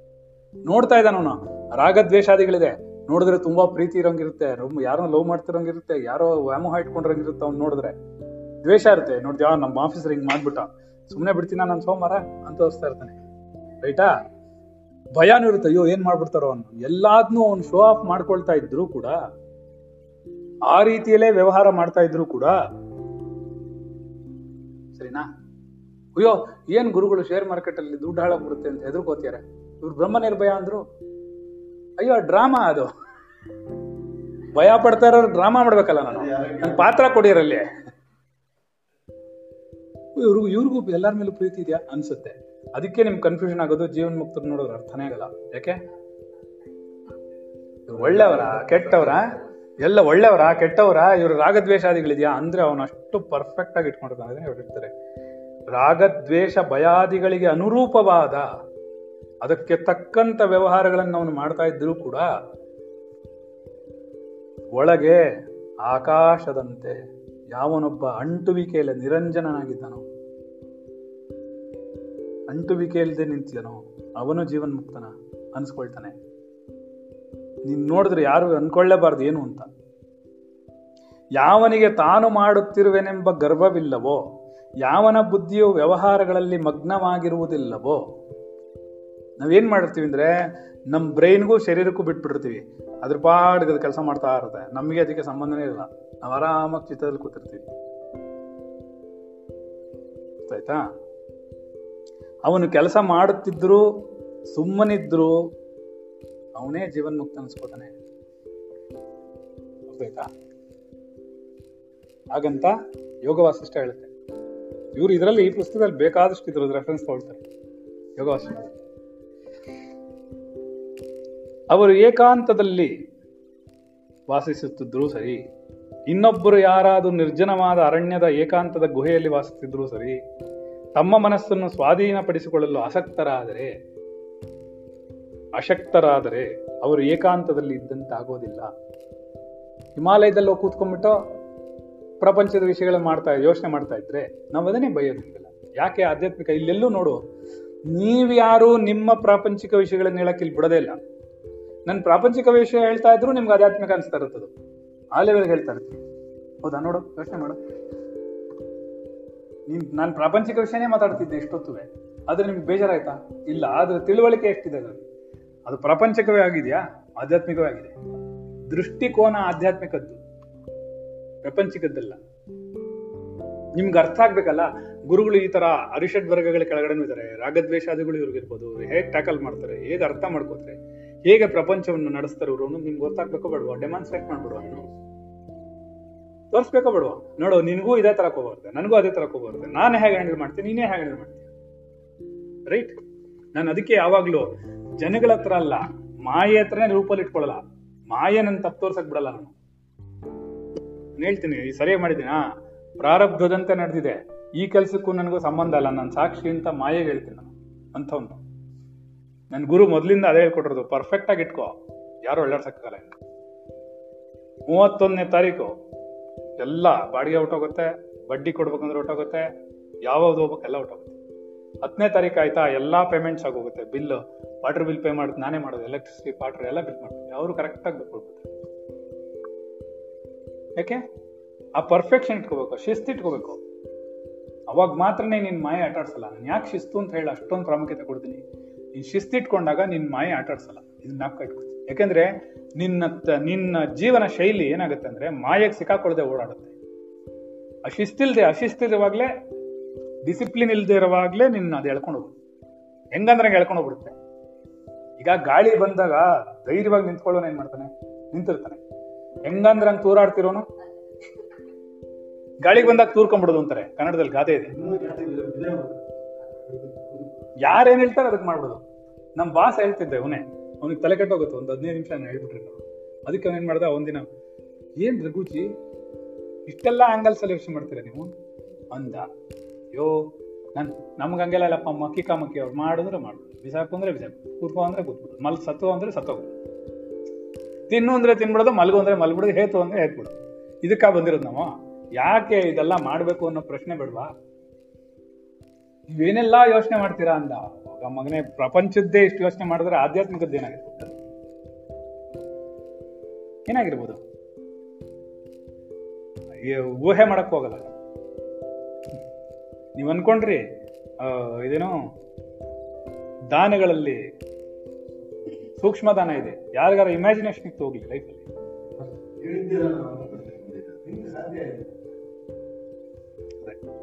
ನೋಡ್ತಾ ಇದ್ದಾನ ಅವನು. ರಾಗದ್ವೇಷಾದಿಗಳಿದೆ ನೋಡಿದ್ರೆ ತುಂಬಾ ಪ್ರೀತಿ ಇರೋಂಗಿರುತ್ತೆ. ಯಾರನ್ನ ಯಾರೋ ಲವ್ ಮಾಡ್ತಿರೋಂಗಿರುತ್ತೆ, ಯಾರೋ ವ್ಯಾಮೋಹ ಇಟ್ಕೊಂಡಿರೋಂಗಿರುತ್ತೆ ಅವ್ನು ನೋಡಿದ್ರೆ. ದ್ವೇಷ ಇರುತ್ತೆ. ನೋಡ್ತೀವ ನಮ್ಮ ಆಫೀಸರ್ ಹಿಂಗ್ ಮಾಡ್ಬಿಟ್ಟ. ಸುಮ್ಮನೆ ಬಿಡ್ತೀನ ನಾನು ಸೋಮವಾರ ಅಂತ ತೋರಿಸ್ತಾ ಇರ್ತಾನೆ. ರೈಟಾ? ಭಯನೂ ಇರುತ್ತೆ. ಅಯ್ಯೋ, ಏನ್ ಮಾಡ್ಬಿಡ್ತಾರೋ ಅವನು. ಎಲ್ಲಾದ್ನೂ ಅವ್ನು ಶೋ ಆಫ್ ಮಾಡ್ಕೊಳ್ತಾ ಇದ್ರು ಕೂಡ, ಆ ರೀತಿಯಲ್ಲೇ ವ್ಯವಹಾರ ಮಾಡ್ತಾ ಇದ್ರು ಕೂಡ, ಸರಿನಾ? ಅಯ್ಯೋ, ಏನ್ ಗುರುಗಳು ಶೇರ್ ಮಾರ್ಕೆಟ್ ಅಲ್ಲಿ ದುಡ್ಡು ಹಾಳಾಗ್ಬಿಡುತ್ತೆ ಅಂತ ಹೆದರ್ಕೋತಿಯಾರೆ ಇವ್ರು ಬ್ರಹ್ಮ ನಿರ್ಭಯ ಅಂದ್ರು? ಅಯ್ಯೋ, ಡ್ರಾಮಾ ಅದು. ಭಯ ಪಡ್ತಾ ಇರೋರು ಡ್ರಾಮಾ ಮಾಡ್ಬೇಕಲ್ಲ ನಾನು. ನನ್ ಪಾತ್ರ ಕೊಡಿರಲ್ಲಿ ಇವ್ರಿಗೂ ಇವ್ರಿಗೂ ಎಲ್ಲರ ಮೇಲೂ ಪ್ರೀತಿ ಇದೆಯಾ ಅನ್ಸುತ್ತೆ. ಅದಕ್ಕೆ ನಿಮ್ ಕನ್ಫ್ಯೂಷನ್ ಆಗೋದು, ಜೀವನ್ ಮುಕ್ತರು ನೋಡೋದ್ರ ಅರ್ಥನೇ ಆಗಲ್ಲ. ಯಾಕೆ? ಒಳ್ಳೆಯವರ? ಕೆಟ್ಟವರ? ಎಲ್ಲ ಒಳ್ಳೆಯವರ? ಕೆಟ್ಟವರ? ಇವ್ರ ರಾಗದ್ವೇಷಾದಿಗಳಿದೆಯಾ? ಅಂದ್ರೆ ಅವನು ಅಷ್ಟು ಪರ್ಫೆಕ್ಟ್ ಆಗಿ ಇಟ್ಕೊಂಡಿರ್ತಾನೆ ಅವ್ರು ಇರ್ತಾರೆ. ರಾಗದ್ವೇಷ ಭಯಾದಿಗಳಿಗೆ ಅನುರೂಪವಾದ, ಅದಕ್ಕೆ ತಕ್ಕಂತ ವ್ಯವಹಾರಗಳನ್ನು ಅವನು ಮಾಡ್ತಾ ಇದ್ರೂ ಕೂಡ, ಒಳಗೆ ಆಕಾಶದಂತೆ ಯಾವನೊಬ್ಬ ಅಂಟುವಿಕೆಯಲ್ಲಿ ನಿರಂಜನನಾಗಿದ್ದಾನೋ ಅಂಟುವಿಕೆ ಇಲ್ಲದೆ ನಿಂತಿದನೋ ಅವನು ಜೀವನ್ ಮುಕ್ತನ ಅನ್ಸ್ಕೊಳ್ತಾನೆ. ನೀನು ನೋಡಿದ್ರೆ ಯಾರು ಅನ್ಕೊಳ್ಳೇಬಾರ್ದು ಏನು ಅಂತ. ಯಾವನಿಗೆ ತಾನು ಮಾಡುತ್ತಿರುವೆನೆಂಬ ಗರ್ವವಿಲ್ಲವೋ, ಯಾವನ ಬುದ್ಧಿಯು ವ್ಯವಹಾರಗಳಲ್ಲಿ ಮಗ್ನವಾಗಿರುವುದಿಲ್ಲವೋ, ನಾವೇನ್ ಮಾಡಿರ್ತೀವಿ ಅಂದ್ರೆ ನಮ್ಮ ಬ್ರೈನ್ಗೂ ಶರೀರಕ್ಕೂ ಬಿಟ್ಬಿಟ್ಟಿರ್ತೀವಿ. ಅದ್ರ ಪಾಡಿಗೆ ಅದು ಕೆಲಸ ಮಾಡ್ತಾ ಇರುತ್ತೆ. ನಮಗೆ ಅದಕ್ಕೆ ಸಂಬಂಧನೇ ಇಲ್ಲ. ನಾವು ಆರಾಮಾಗಿ ಚಿತ್ರದಲ್ಲಿ ಕೂತಿರ್ತೀವಿ. ಆಯ್ತಾ ಅವನು ಕೆಲಸ ಮಾಡುತ್ತಿದ್ರು, ಸುಮ್ಮನಿದ್ರು, ಅವನೇ ಜೀವನ್ ಮುಕ್ತ ಅನ್ಸ್ಕೋತಾನೆ. ಅರ್ಥಾಯ್ತಾ ಹಾಗಂತ ಯೋಗ ವಾಸಿಷ್ಠ ಹೇಳುತ್ತೆ. ಇವರು ಇದರಲ್ಲಿ ಈ ಪುಸ್ತಕದಲ್ಲಿ ಬೇಕಾದಷ್ಟು ಇದ್ರು ರೆಫರೆನ್ಸ್ ತಗೊಳ್ತಾರೆ. ಯೋಗ ವಾಸಿಷ್ಠ ಅವರು ಏಕಾಂತದಲ್ಲಿ ವಾಸಿಸುತ್ತಿದ್ರು ಸರಿ ಇನ್ನೊಬ್ಬರು ಯಾರಾದರೂ ನಿರ್ಜನವಾದ ಅರಣ್ಯದ ಏಕಾಂತದ ಗುಹೆಯಲ್ಲಿ ವಾಸಿಸುತ್ತಿದ್ದರೂ ಸರಿ, ತಮ್ಮ ಮನಸ್ಸನ್ನು ಸ್ವಾಧೀನಪಡಿಸಿಕೊಳ್ಳಲು ಅಸಕ್ತರಾದರೆ ಅಶಕ್ತರಾದರೆ ಅವರು ಏಕಾಂತದಲ್ಲಿ ಇದ್ದಂತಾಗೋದಿಲ್ಲ. ಹಿಮಾಲಯದಲ್ಲಿ ಕೂತ್ಕೊಂಡ್ಬಿಟ್ಟು ಪ್ರಪಂಚದ ವಿಷಯಗಳನ್ನ ಮಾಡ್ತಾ, ಯೋಚನೆ ಮಾಡ್ತಾ ಇದ್ರೆ ನಾವು ಅದನ್ನೇ ಬೈಯೋದಿಲ್ಲ ಯಾಕೆ ಆಧ್ಯಾತ್ಮಿಕ? ಇಲ್ಲೆಲ್ಲೂ ನೋಡು ನೀವ್ಯಾರು ನಿಮ್ಮ ಪ್ರಾಪಂಚಿಕ ವಿಷಯಗಳನ್ನ ಹೇಳಕ್ಕೆ ಇಲ್ಲಿ ಬಿಡೋದೇ ಇಲ್ಲ. ನನ್ನ ಪ್ರಾಪಂಚಿಕ ವಿಷಯ ಹೇಳ್ತಾ ಇದ್ರು ನಿಮ್ಗೆ ಆಧ್ಯಾತ್ಮಿಕ ಅನಿಸ್ತಾ ಇರುತ್ತದು. ಆ ಲೆವೆಲ್ಗೆ ಹೇಳ್ತಾ ಇರ್ತೀನಿ. ಹೌದಾ? ನೋಡು, ಯೋಚನೆ ಮಾಡು. ನೀನ್, ನಾನು ಪ್ರಾಪಂಚಿಕ ವಿಷಯನೇ ಮಾತಾಡ್ತಿದ್ದೆ ಇಷ್ಟೊತ್ತುವೆ. ಆದ್ರೆ ನಿಮ್ಗೆ ಬೇಜಾರಾಯ್ತಾ? ಇಲ್ಲ, ಆದ್ರೆ ತಿಳುವಳಿಕೆ ಎಷ್ಟಿದೆ ಅದು ಅದು ಪ್ರಾಪಂಚಿಕವೇ ಆಗಿದೆಯಾ? ಆಧ್ಯಾತ್ಮಿಕವೇ ಆಗಿದೆ. ದೃಷ್ಟಿಕೋನ ಆಧ್ಯಾತ್ಮಿಕದ್ದು. ಪ್ರಪಂಚಿಕದ್ದಲ್ಲ. ನಿಮ್ಗೆ ಅರ್ಥ ಆಗ್ಬೇಕಲ್ಲ? ಗುರುಗಳು ಈ ತರ ಅರಿಷಡ್ ವರ್ಗಗಳ ಕೆಳಗಡೆನೂ ಇದ್ದಾರೆ. ರಾಗದ್ವೇಷಾದಿಗಳು ಇವ್ರಿಗಿರ್ಬೋದು. ಹೇಗೆ ಟ್ಯಾಕಲ್ ಮಾಡ್ತಾರೆ? ಹೇಗೆ ಅರ್ಥ ಮಾಡ್ಕೋತಾರೆ ಹೇಗೆ ಪ್ರಪಂಚವನ್ನು ನಡೆಸ್ತಾರೆ ಇವರು ನಿಮ್ಗೆ ಗೊತ್ತಾಗ್ಬೇಕೋ ಬೇಡವಾ ಡೆಮಾನ್ಸ್ಟ್ರೇಟ್ ಮಾಡ್ಬಿಡುವ ತೋರಿಸ್ಬೇಕೋ ಬೇಡವಾ ನೋಡು, ನಿನಗೂ ಇದೇ ತರ ಹೋಗ್ಬಾರ್ದೆ ನನಗೂ ಅದೇ ತರ ಹೋಗ್ಬಾರ್ದೆ ನಾನು ಹೇಗೆ ಹ್ಯಾಂಡಲ್ ಮಾಡ್ತೀನಿ, ನೀನೇ ಹೇಗೆ ಹ್ಯಾಂಡಲ್ ಮಾಡ್ತೀನಿ ರೈಟ್ ನಾನು ಅದಕ್ಕೆ ಯಾವಾಗ್ಲೂ ಜನಗಳ ಹತ್ರ ಅಲ್ಲ, ಮಾಯೆ ಹತ್ರನೇ ರೂಪಲ್ಲಿ ಇಟ್ಕೊಳ್ಳಲ್ಲ. ಮಾಯೆ ನನ್ ತಪ್ಪು ತೋರ್ಸಕ್ ಬಿಡಲ್ಲ ನಾನು. ನಾನ್ ಹೇಳ್ತೀನಿ, ಈ ಸರಿಯಾಗಿ ಮಾಡಿದ್ದೀನಾ. ಪ್ರಾರಬ್ಧದಂತೆ ನಡೆದಿದೆ. ಈ ಕೆಲ್ಸಕ್ಕೂ ನನಗೂ ಸಂಬಂಧ ಅಲ್ಲ ನಾನು ಸಾಕ್ಷಿ ಅಂತ ಮಾಯೆಗೆ ಹೇಳ್ತೀನಿ ನಾನು. ಅಂಥವ್ನು. ನನ್ನ ಗುರು ಮೊದಲಿಂದ ಅದೇ ಹೇಳ್ಕೊಟ್ಟಿರೋದು ಪರ್ಫೆಕ್ಟ್ ಆಗಿ ಇಟ್ಕೋ. ಯಾರು ಒಳ್ಳಾಡ್ಸಕ್ಕಾಗಲ್ಲ. ಮೂವತ್ತೊಂದನೇ ತಾರೀಕು, ಎಲ್ಲ ಬಾಡಿಗೆ ಹೊಟ್ಟೋಗುತ್ತೆ ಬಡ್ಡಿ ಕೊಡ್ಬೇಕಂದ್ರೆ ಹೊಟ್ಟೋಗುತ್ತೆ ಯಾವ್ದು ಹೋಗ್ಬೇಕು ಎಲ್ಲ ಹೊಟ್ಟೋಗುತ್ತೆ ಹತ್ತನೇ ತಾರೀಕು ಆಯ್ತಾ, ಎಲ್ಲಾ ಪೇಮೆಂಟ್ಸ್ ಆಗೋಗುತ್ತೆ. ಬಿಲ್ ವಾಟರ್ ಬಿಲ್ ಪೇ ಮಾಡೋದು, ನಾನೇ ಮಾಡೋದು. ಎಲೆಕ್ಟ್ರಿಸಿಟಿ ವಾಟರ್ ಎಲ್ಲ ಬಿಲ್ ಮಾಡ್ತೀನಿ ಅವರು ಕರೆಕ್ಟಾಗಿ ಬಿಲ್ ಕೊಡ್ಬೇಕು ಯಾಕೆ? ಆ ಪರ್ಫೆಕ್ಷನ್ ಇಟ್ಕೋಬೇಕು, ಶಿಸ್ತು ಇಟ್ಕೋಬೇಕು. ಅವಾಗ ಮಾತ್ರನೇ ನಿನ್ನ ಮಾಯ ಆಟಾಡ್ಸಲ್ಲ ನಾನು ಯಾಕೆ ಶಿಸ್ತು ಅಂತ ಹೇಳಿ ಅಷ್ಟೊಂದು ಪ್ರಾಮುಖ್ಯತೆ ಕೊಡ್ತೀನಿ. ನೀನ್ ಶಿಸ್ತು ಇಟ್ಕೊಂಡಾಗ ನಿನ್ ಮಾಯ ಆಟಾಡ್ಸಲ್ಲ ಇದನ್ನ ನಾಪ್ಕ ಇಟ್ಕೊ ಯಾಕೆಂದ್ರೆ ನಿನ್ನ ನಿನ್ನ ಜೀವನ ಶೈಲಿ ಏನಾಗುತ್ತೆ ಅಂದ್ರೆ ಮಾಯಕ್ಕೆ ಸಿಕ್ಕಾಕೊಳ್ಳದೆ ಓಡಾಡುತ್ತೆ. ಅಶಿಸ್ತಿಲ್ದೆ ಶಿಸ್ತಿಲ್ದೆ ಅಶಿಸ್ತಿರುವಾಗ್ಲೇ ಡಿಸಿಪ್ಲಿನ್ ಇಲ್ಲದೆ ಇರುವಾಗ್ಲೇ ನಿನ್ನ ಅದು ಎಳ್ಕೊಂಡು ಹೋಗುತ್ತೆ. ಹೆಂಗಂದ್ರೆ ಹಂಗೆ ಎಳ್ಕೊಂಡು ಹೋಗ್ಬಿಡುತ್ತೆ. ಈಗ ಗಾಳಿ ಬಂದಾಗ ಧೈರ್ಯವಾಗಿ ನಿಂತ್ಕೊಳ್ಳೋನು ಏನ್ ಮಾಡ್ತಾನೆ? ನಿಂತಿರ್ತಾನೆ. ಹೆಂಗಂದ್ರೆ ಹಂಗೆ ತೂರಾಡ್ತಿರೋನು? ಗಾಳಿಗೆ ಬಂದಾಗ ತೂರ್ಕೊಂಡ್ಬಿಡೋದು ಅಂತಾರೆ. ಕನ್ನಡದಲ್ಲಿ ಗಾದೆ ಇದೆ. ಯಾರೇನ್ ಹೇಳ್ತಾರೆ ಅದಕ್ಕೆ ಮಾಡ್ಬೋದು. ನಮ್ ಬಾಸ್ ಹೇಳ್ತಿದ್ದೆ ಅವನೇ. ಅವ್ನಿಗೆ ತಲೆ ಕೆಟ್ಟೋಗುತ್ತೆ, ಒಂದು ಹದಿನೈದು ನಿಮಿಷ ನಾನು ಹೇಳ್ಬಿಟ್ರಿ. ನಾವು ಅದಕ್ಕೆ ಅವ್ನೇನ್ ಮಾಡ್ದ ಒಂದಿನ, ಏನ್ ರಘುಜಿ, ಇಷ್ಟೆಲ್ಲ ಅಲ್ಲಿ ಯೋಚನೆ ಮಾಡ್ತೀರ ನೀವು? ಅಂದ, ಅಯ್ಯೋ, ನನ್, ನಮ್ಗೆ ಹಂಗೆಲ್ಲ ಇಲ್ಲಪ್ಪ, ಮಕ್ಕಿ ಕಾಮಕ್ಕಿ ಅವ್ರು ಮಾಡಿದ್ರೆ ಮಾಡ್ಬೋದು. ಬಿಸಾಕು ಅಂದ್ರೆ ಬಿಸಾಕು, ಕೂತ್ಕೊ ಅಂದ್ರೆ ಕೂತ್ಬಿಡು ಮಲ್, ಸತ್ತು ಅಂದ್ರೆ ಸತ್ತೋಗ್ಬಿಡು ತಿನ್ನು ಅಂದ್ರೆ ತಿನ್ಬಿಡೋದು, ಮಲ್ಗು ಅಂದ್ರೆ ಮಲ್ಬಿಡೋದು ಹೇತು ಅಂದ್ರೆ ಹೇತ್ಬಿಡೋದು ಇದಕ್ಕ ಬಂದಿರೋದು ನಾವು? ಯಾಕೆ ಇದೆಲ್ಲ ಮಾಡಬೇಕು ಅನ್ನೋ ಪ್ರಶ್ನೆ ಬೇಡವಾ? ನೀವೇನೆಲ್ಲಾ ಯೋಚನೆ ಮಾಡ್ತೀರಾ ಅಂದ. ಅವಾಗ ಮಗನೇ ಪ್ರಪಂಚದ್ದೇ ಇಷ್ಟು ಯೋಚನೆ ಮಾಡಿದ್ರೆ ಆಧ್ಯಾತ್ಮಿಕದ್ದು ಏನಾಗಿರ್ಬೋದು? ಏನಾಗಿರ್ಬೋದು ಊಹೆ ಮಾಡಕ್ ಹೋಗಲ್ಲ ನೀವ್ ಅನ್ಕೊಂಡ್ರಿ ಆ, ಇದೇನೋ ದಾನಗಳಲ್ಲಿ ಸೂಕ್ಷ್ಮ ದಾನ ಇದೆ. ಯಾರಿಗಾರ ಇಮ್ಯಾಜಿನೇಷನ್ ಇತ್ತು ಹೋಗ್ಲಿ ಲೈಫಲ್ಲಿ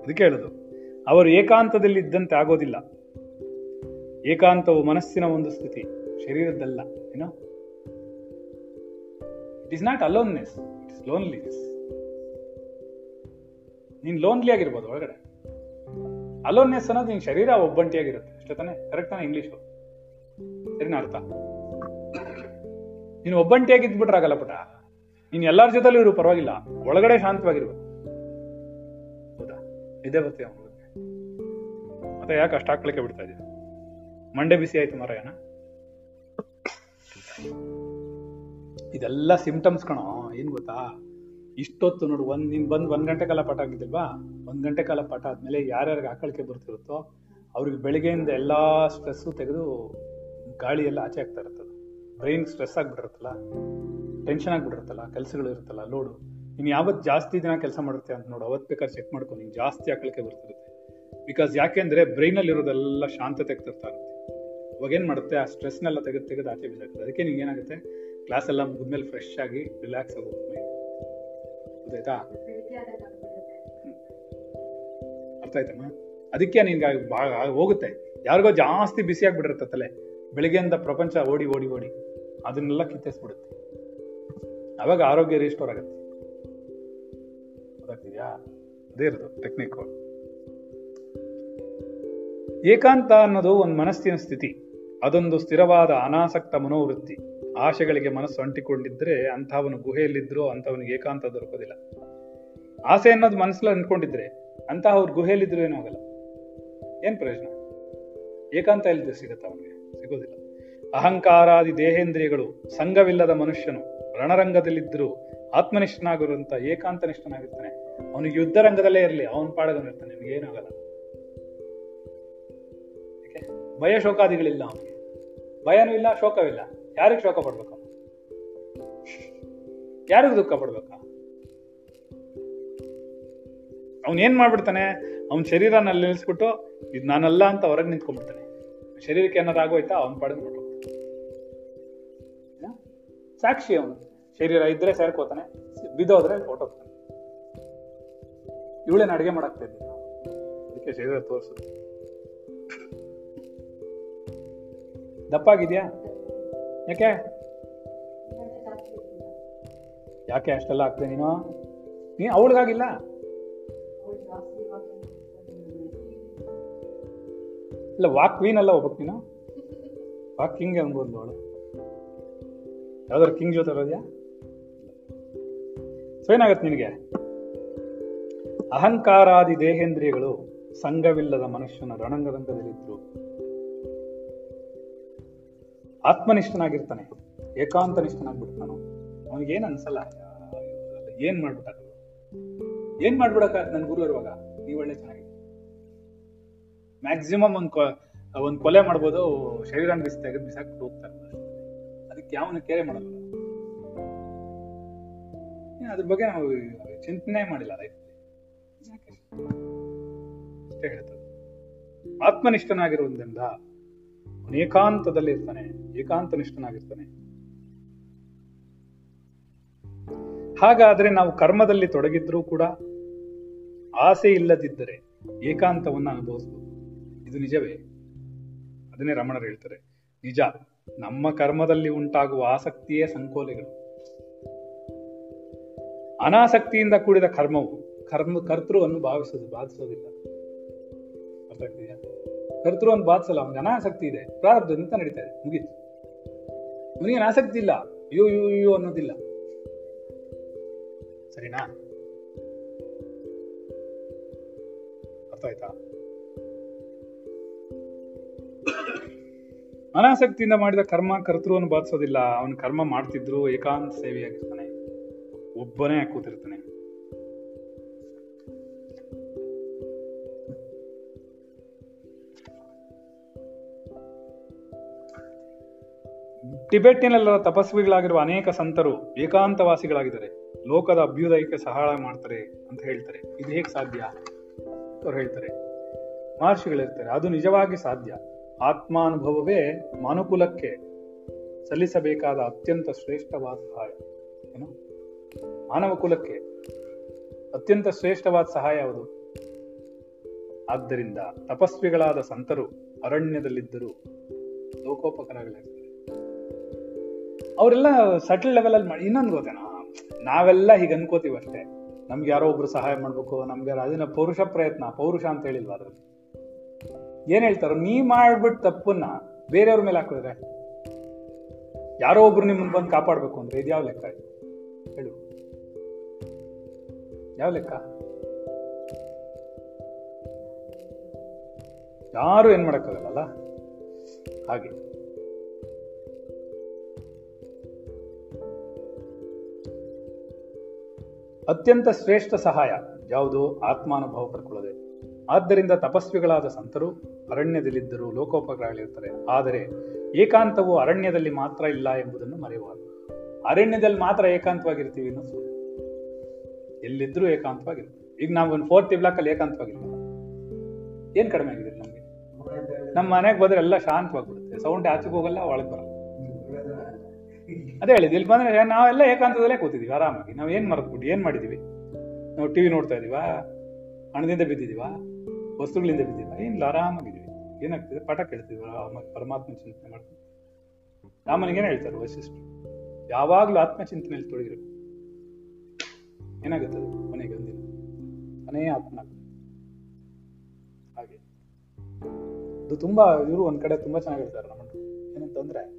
ಅದಕ್ಕೆ ಹೇಳುದು. ಅವರು ಏಕಾಂತದಲ್ಲಿ ಇದ್ದಂತೆ ಆಗೋದಿಲ್ಲ. ಏಕಾಂತವು ಮನಸ್ಸಿನ ಒಂದು ಸ್ಥಿತಿ, ಶರೀರದ್ದಲ್ಲ ಏನೋ it is not aloneness it is loneliness ನೀನ್ ಲೋನ್ಲಿ ಆಗಿರ್ಬೋದು ಒಳಗಡೆ. ಅಲೋನ್ನೆಸ್ ಅನ್ನೋದು ನಿನ್ ಶರೀರ ಒಬ್ಬಂಟಿಯಾಗಿರುತ್ತೆ, ಅಷ್ಟೇ ತಾನೆ? ಕರೆಕ್ಟ್ ತಾನೆ ಇಂಗ್ಲಿಷು ಸರಿನ ಅರ್ಥ? ನೀನು ಒಬ್ಬಂಟಿಯಾಗಿ ಪುಟ. ನೀನ್ ಎಲ್ಲಾರ ಜೊತೆಲೂ ಇರು ಪರವಾಗಿಲ್ಲ, ಒಳಗಡೆ ಶಾಂತವಾಗಿರ್ಬೇಕು. ಹೌದಾ? ಇದೇ ಬರ್ತೀಯ ಮತ್ತೆ ಯಾಕೆ ಅಷ್ಟು ಹಾಕ್ಲಿಕ್ಕೆ ಬಿಡ್ತಾ ಇದೀಯ? ಮಂಡೆ ಬಿಸಿ ಆಯ್ತು ಮರಯನ ಇದೆಲ್ಲ ಸಿಂಪ್ಟಮ್ಸ್ ಕಣೋ, ಏನ್ ಗೊತ್ತಾ? ಇಷ್ಟೊತ್ತು ನೋಡು, ಒಂದ್ ನೀನ್ ಬಂದ್ ಒಂದ್ ಗಂಟೆ ಕಾಲ ಪಾಠ ಆಗಿದ್ದಿಲ್ವಾ? ಒಂದ್ ಗಂಟೆ ಕಾಲ ಪಾಠ ಆದ್ಮೇಲೆ ಯಾರ್ಯಾರಿಗೆ ಆಕಳಿಕೆ ಬರ್ತಿರುತ್ತೋ, ಅವ್ರಿಗೆ ಬೆಳಿಗ್ಗೆಯಿಂದ ಎಲ್ಲಾ ಸ್ಟ್ರೆಸ್ಸು ತೆಗೆದು ಗಾಳಿ ಎಲ್ಲ ಆಚೆ ಆಗ್ತಾ ಇರ್ತದೆ ಬ್ರೈನ್ ಸ್ಟ್ರೆಸ್ ಆಗ್ಬಿಟ್ಟಿರುತ್ತಲ್ಲ ಟೆನ್ಷನ್ ಆಗ್ಬಿಟ್ಟಿರುತ್ತಲ್ಲ, ಕೆಲಸಗಳು ಇರುತ್ತಲ್ಲ ಲೋಡು ನೀನು ಯಾವತ್ತು ಜಾಸ್ತಿ ದಿನ ಕೆಲಸ ಮಾಡಿರ್ತೀಯ ಅಂತ ನೋಡು ಅವತ್ತು ಬೇಕಾದ್ರೆ ಚೆಕ್ ಮಾಡ್ಕೊ, ನೀನು ಜಾಸ್ತಿ ಆಕಳಿಕೆ ಬರ್ತಿರುತ್ತೆ. ಬಿಕಾಸ್ ಯಾಕೆಂದ್ರೆ ಬ್ರೈನಲ್ಲಿ ಇರೋದೆಲ್ಲ ಶಾಂತ ತೆಗ್ತಿರ್ತಾ ಅವಾಗ ಏನು ಮಾಡುತ್ತೆ? ಆ ಸ್ಟ್ರೆಸ್ನೆಲ್ಲ ತೆಗೆದು ತೆಗೆದು ಆಚೆ ಬಿಸಾಕ್ತದೆ ಅದಕ್ಕೆ ನಿಂಗೆ ಏನಾಗುತ್ತೆ? ಕ್ಲಾಸ್ ಎಲ್ಲ ಮುಗಿದ್ಮೇಲೆ ಫ್ರೆಶ್ ಆಗಿ ರಿಲ್ಯಾಕ್ಸ್ ಆಗೋಗುತ್ತೆ ಮೈಂಡ್ ಗೊತ್ತಾಯ್ತಾ ಅರ್ಥ ಆಯ್ತಮ್ಮ? ಅದಕ್ಕೆ ನಿನ್ಗೆ ಹೋಗುತ್ತೆ. ಯಾರಿಗೋ ಜಾಸ್ತಿ ಬಿಸಿ ಆಗ್ಬಿಟ್ಟಿರುತ್ತೆ ತಲೆ. ಬೆಳಿಗ್ಗೆಯಿಂದ ಪ್ರಪಂಚ ಓಡಿ ಓಡಿ ಓಡಿ. ಅದನ್ನೆಲ್ಲ ಕಿತ್ತಿಸ್ಬಿಡುತ್ತೆ. ಅವಾಗ ಆರೋಗ್ಯ ರಿಸ್ಟೋರ್ ಆಗುತ್ತೆ ಗೊತ್ತಾಗ್ತಿದ್ಯಾ ಅದೇ ಇರೋದು ಟೆಕ್ನಿಕ್ ಏಕಾಂತ ಅನ್ನೋದು ಒಂದು ಮನಸ್ಸಿನ ಸ್ಥಿತಿ. ಅದೊಂದು ಸ್ಥಿರವಾದ ಅನಾಸಕ್ತ ಮನೋವೃತ್ತಿ. ಆಶೆಗಳಿಗೆ ಮನಸ್ಸು ಅಂಟಿಕೊಂಡಿದ್ರೆ ಅಂಥವನು ಗುಹೆಯಲ್ಲಿದ್ರೂ ಅಂಥವನಿಗೆ ಏಕಾಂತ ದೊರಕೋದಿಲ್ಲ. ಆಸೆ ಅನ್ನೋದು ಮನಸ್ಸಲ್ಲಿ ಅಂದ್ಕೊಂಡಿದ್ರೆ ಅಂತ ಅವ್ರ ಗುಹೆಯಲ್ಲಿದ್ರು ಏನೂ ಆಗಲ್ಲ. ಏನ್ ಪ್ರಯೋಜನ? ಏಕಾಂತ ಇಲ್ಲದೆ ಸಿಗತ್ತ ಅವನಿಗೆ? ಸಿಗೋದಿಲ್ಲ. ಅಹಂಕಾರಾದಿ ದೇಹೇಂದ್ರಿಯಗಳು ಸಂಘವಿಲ್ಲದ ಮನುಷ್ಯನು ರಣರಂಗದಲ್ಲಿದ್ದರೂ ಆತ್ಮನಿಷ್ಠನಾಗಿರುವಂತ ಏಕಾಂತನಿಷ್ಠನಾಗಿರ್ತಾನೆ. ಅವನಿಗೆ ಯುದ್ಧ ರಂಗದಲ್ಲೇ ಇರಲಿ, ಅವನ ಪಾಡಗನಿರ್ತಾನೆ ನಿಮ್ಗೆ ಏನಾಗಲ್ಲ ಭಯ ಶೋಕಾದಿಗಳಿಲ್ಲ ಅವನಿಗೆ. ಭಯನೂ ಇಲ್ಲ ಶೋಕವಿಲ್ಲ ಯಾರಿಗೆ ಶೋಕ ಪಡ್ಬೇಕು ಯಾರಿಗೂ ದುಃಖ ಪಡ್ಬೇಕಾ ಅವನೇನ್ ಮಾಡ್ಬಿಡ್ತಾನೆ? ಅವ್ನ ಶರೀರನಲ್ಲಿ ನಿಲ್ಲಿಸ್ಬಿಟ್ಟು, ಇದು ನಾನಲ್ಲ ಅಂತ ಹೊರಗೆ ನಿಂತ್ಕೊಂಡ್ಬಿಡ್ತಾನೆ. ಶರೀರಕ್ಕೆ ಏನಾದ್ರು ಆಗೋಯ್ತಾ? ಅವ್ನ ಪಡೆದ್ಬಿಟ್ಟು ಬಿಟ್ಟು ಸಾಕ್ಷಿ ಅವನು. ಶರೀರ ಇದ್ರೆ ಸೇರ್ಕೋತಾನೆ, ಬಿದ್ದೋದ್ರೆ ಹೊಟ್ಟೋಗ್ತಾನೆ ಇವಳೇನು ಅಡುಗೆ ಮಾಡಾಕ್ತಾ ಇದ್ದೀನಿ ಅದಕ್ಕೆ ಶರೀರ ತೋರಿಸುದು. ದಪ್ಪಾಗಿದ್ಯಾ? ಯಾಕೆ? ಯಾಕೆ ಅಷ್ಟೆಲ್ಲ ಆಗ್ತದೆ ನೀನು? ನೀ ಅವಳಿಗಾಗಿಲ್ಲ? ಇಲ್ಲ, ವಾಕ್ ಕ್ವೀನ್ ಅಲ್ಲ ಒಬ್ಬಕ್ ನೀನು? ವಾಕ್ ಕಿಂಗ್ ಅನ್ಬೋದು ಅವಳು. ಯಾವ್ದಾದ್ರು ಕಿಂಗ್ ಜೊತೆ ಇರೋದ್ಯಾ? ಸೊ ಏನಾಗತ್ತೆ ನಿನಗೆ? ಅಹಂಕಾರಾದಿ ದೇಹೇಂದ್ರಿಯಗಳು ಸಂಘವಿಲ್ಲದ ಮನುಷ್ಯನ ರಣರಂಗದಲ್ಲಿದ್ರು. ಆತ್ಮನಿಷ್ಠನಾಗಿರ್ತಾನೆ. ಏಕಾಂತ ಅವನಿಗೆ ಏನ್ ಅನ್ಸಲ್ಲ. ಏನ್ ಮಾಡ್ಬಿಟ್ಟ ಏನ್ ಮಾಡ್ಬಿಡಕ ನನ್ ಗುರು ಇರುವಾಗ? ನೀವು ಒಳ್ಳೆ ಚೆನ್ನಾಗಿದೆ ಮ್ಯಾಕ್ಸಿಮಮ್ ಒಂದ್ ಒಂದ್ ಕೊಲೆ ಮಾಡ್ಬೋದು, ಶರೀರನ ಬಿಸಿ ತೆಗೆದು ಬಿಸಾಕ್ಬಿಟ್ಟು ಹೋಗ್ತಾರೆ. ಅದಕ್ಕೆ ಯಾವನ ಕೇರೆ ಮಾಡಲ್ಲ. ಅದ್ರ ಬಗ್ಗೆ ನಾವು ಚಿಂತನೆ ಮಾಡಿಲ್ಲ ಲೈಫ್ ಅಷ್ಟೇ ಹೇಳ್ತದೆ ಆತ್ಮನಿಷ್ಠನಾಗಿರುವುದರಿಂದ ಅವನು ಏಕಾಂತದಲ್ಲಿ ಇರ್ತಾನೆ ಏಕಾಂತ ನಿಷ್ಠನಾಗಿರ್ತಾನೆ ಹಾಗಾದ್ರೆ ನಾವು ಕರ್ಮದಲ್ಲಿ ತೊಡಗಿದ್ರೂ ಕೂಡ ಆಸೆ ಇಲ್ಲದಿದ್ದರೆ ಏಕಾಂತವನ್ನು ಅನುಭವಿಸಬಹುದು ಇದು ನಿಜವೇ? ಅದನ್ನೇ ರಮಣರು ಹೇಳ್ತಾರೆ. ನಿಜ, ನಮ್ಮ ಕರ್ಮದಲ್ಲಿ ಉಂಟಾಗುವ ಆಸಕ್ತಿಯೇ ಸಂಕೋಲೆಗಳು. ಅನಾಸಕ್ತಿಯಿಂದ ಕೂಡಿದ ಕರ್ಮವು ಕರ್ಮ, ಕರ್ತೃವನ್ನು ಭಾವಿಸೋದು, ಬಾಧಿಸೋದಿಲ್ಲ. ಅರ್ಥ ಆಗ್ತಿದ್ಯಾ? ಕರ್ತೃವನ್ನು ಬಾಧಿಸಲ್ಲ ಅವನಿಗೆ ಅನಾಸಕ್ತಿ ಇದೆ. ಪ್ರಾರಬ್ಧದಿಂದ ನಡೀತಾ ಇದೆ. ಮುಗೀತು. ಅವನಿಗೆ ಆಸಕ್ತಿ ಇಲ್ಲ? ಅಯ್ಯೋ ಅಯ್ಯೋ ಅಯ್ಯೋ ಅನ್ನೋದಿಲ್ಲ. ಸರಿನಾ? ಅರ್ಥ ಆಯ್ತಾ? ಅನಾಸಕ್ತಿಯಿಂದ ಮಾಡಿದ ಕರ್ಮ ಕರ್ತೃವನ್ನು ಬಾಧಿಸೋದಿಲ್ಲ ಅವನು ಕರ್ಮ ಮಾಡ್ತಿದ್ರು, ಏಕಾಂತ ಸೇವೆಯಾಗಿರ್ತಾನೆ. ಒಬ್ಬನೇ ಕೂತಿರ್ತಾನೆ. ಟಿಬೆಟ್ಟಿನೆಲ್ಲ ತಪಸ್ವಿಗಳಾಗಿರುವ ಅನೇಕ ಸಂತರು ಏಕಾಂತವಾಸಿಗಳಾಗಿದ್ದಾರೆ. ಲೋಕದ ಅಭ್ಯುದಯಕ್ಕೆ ಸಹಾಯ ಮಾಡ್ತಾರೆ ಅಂತ ಹೇಳ್ತಾರೆ. ಇದು ಹೇಗೆ ಸಾಧ್ಯ? ಅವ್ರು ಹೇಳ್ತಾರೆ, ಮಹರ್ಷಿಗಳಿರ್ತಾರೆ, ಅದು ನಿಜವಾಗಿ ಸಾಧ್ಯ. ಆತ್ಮಾನುಭವವೇ ಮನುಕುಲಕ್ಕೆ ಸಲ್ಲಿಸಬೇಕಾದ ಅತ್ಯಂತ ಶ್ರೇಷ್ಠವಾದ ಸಹಾಯ. ಏನು? ಮಾನವ ಕುಲಕ್ಕೆ ಅತ್ಯಂತ ಶ್ರೇಷ್ಠವಾದ ಸಹಾಯ ಯಾವುದು? ಆದ್ದರಿಂದ ತಪಸ್ವಿಗಳಾದ ಸಂತರು ಅರಣ್ಯದಲ್ಲಿದ್ದರೂ ಲೋಕೋಪಕರಗಳಿರ್ತಾರೆ ಅವರೆಲ್ಲ ಸಟಲ್ ಲೆವೆಲ್ ಅಲ್ಲಿ ಮಾಡಿ ಇನ್ನೊಂದು ಗೊತ್ತೇನಾ ನಾವೆಲ್ಲ ಹೀಗೆ ಅನ್ಕೋತೀವಿ ಅಷ್ಟೇ. ನಮ್ಗೆ ಯಾರೋ ಒಬ್ರು ಸಹಾಯ ಮಾಡ್ಬೇಕು, ನಮ್ಗೆ ಅದನ್ನ ಪೌರುಷ ಪ್ರಯತ್ನ, ಪೌರುಷ ಅಂತ ಹೇಳಿಲ್ವಾ ಅದ್ರಲ್ಲಿ? ಏನ್ ಹೇಳ್ತಾರೋ, ನೀ ಮಾಡ್ಬಿಟ್ಟು ತಪ್ಪನ್ನ ಬೇರೆಯವ್ರ ಮೇಲೆ ಹಾಕಿದ್ರೆ ಯಾರೋ ಒಬ್ರು ನಿಮ್ಮನ್ನ ಬಂದು ಕಾಪಾಡ್ಬೇಕು ಅಂದ್ರೆ ಇದು ಯಾವ ಲೆಕ್ಕ? ಹೇಳು. ಯಾವ ಲೆಕ್ಕ? ಯಾರು ಏನ್ ಮಾಡಕ್ಕಾಗಲ್ಲ ಹಾಗೆ. ಅತ್ಯಂತ ಶ್ರೇಷ್ಠ ಸಹಾಯ ಯಾವುದು? ಆತ್ಮಾನುಭವ ಪಡ್ಕೊಳ್ಳದೆ. ಆದ್ದರಿಂದ ತಪಸ್ವಿಗಳಾದ ಸಂತರು ಅರಣ್ಯದಲ್ಲಿದ್ದರು ಲೋಕೋಪಕರಗಳಿರ್ತಾರೆ ಆದರೆ ಏಕಾಂತವು ಅರಣ್ಯದಲ್ಲಿ ಮಾತ್ರ ಇಲ್ಲ ಎಂಬುದನ್ನು ಮರೆಯಬಾರದು ಅರಣ್ಯದಲ್ಲಿ ಮಾತ್ರ ಏಕಾಂತವಾಗಿರ್ತೀವಿ ಅನ್ನೋ ಸುಳ್ಳು ಎಲ್ಲಿದ್ರೂ ಏಕಾಂತವಾಗಿರ್ತೀವಿ. ಈಗ ನಾವು ಒಂದು ಫೋರ್ತ್ ಬ್ಲಾಕ್ ಅಲ್ಲಿ ಏನು ಏನ್ ಕಡಿಮೆ ಆಗಿದೆ ನಮ್ಗೆ? ನಮ್ಮ ಮನೆಗೆ ಬಂದ್ರೆ ಎಲ್ಲ ಶಾಂತವಾಗಿಬಿಡುತ್ತೆ. ಸೌಂಡ್ ಆಚೆಗೆ ಹೋಗಲ್ಲ, ಒಳಗೆ ಬರಲ್ಲ. ಅದೇ ಹೇಳಿದ್ವಿ ಇಲ್ಲಿ ಬಂದ್ರೆ ನಾವೆಲ್ಲ ಏಕಾಂತದಲ್ಲೇ ಕೂತಿದ್ದೀವಿ ಆರಾಮಾಗಿ. ನಾವು ಏನ್ ಮರೆತ್ಬಿಟ್ಟು ಏನ್ ಮಾಡಿದ್ದೀವಿ ನಾವು ಟಿವಿ ನೋಡ್ತಾ ಇದೀವಾ? ಹಣದಿಂದ ಬಿದ್ದಿದೀವಾ? ವಸ್ತುಗಳಿಂದ ಬಿದ್ದಿವ ಏನಿಲ್ಲ, ಆರಾಮಾಗಿದ್ದೀವಿ. ಏನಾಗ್ತಿದೆ? ಪಾಠ ಆರಾಮಾಗಿ ಪರಮಾತ್ಮ ಚಿಂತನೆ ಮಾಡ್ತೀವಿ. ರಾಮನಿಗೇನು ಹೇಳ್ತಾರೆ ವೈಶಿಷ್ಟ್ಯ ಯಾವಾಗಲೂ ಆತ್ಮಚಿಂತನೆಯಲ್ಲಿ ತೊಡಗಿರ್ಬೇಕು. ಏನಾಗುತ್ತೆ ಅದು ಕೊನೆಗೆ ಒಂದಿನ. ಮನೆಯ ಆತ್ಮ ಹಾಗೆ. ಅದು ತುಂಬಾ, ಇವರು ಒಂದ್ ಕಡೆ ತುಂಬಾ ಚೆನ್ನಾಗಿರ್ತಾರೆ ನಮ್ಮ ಏನಂತಂದ್ರೆ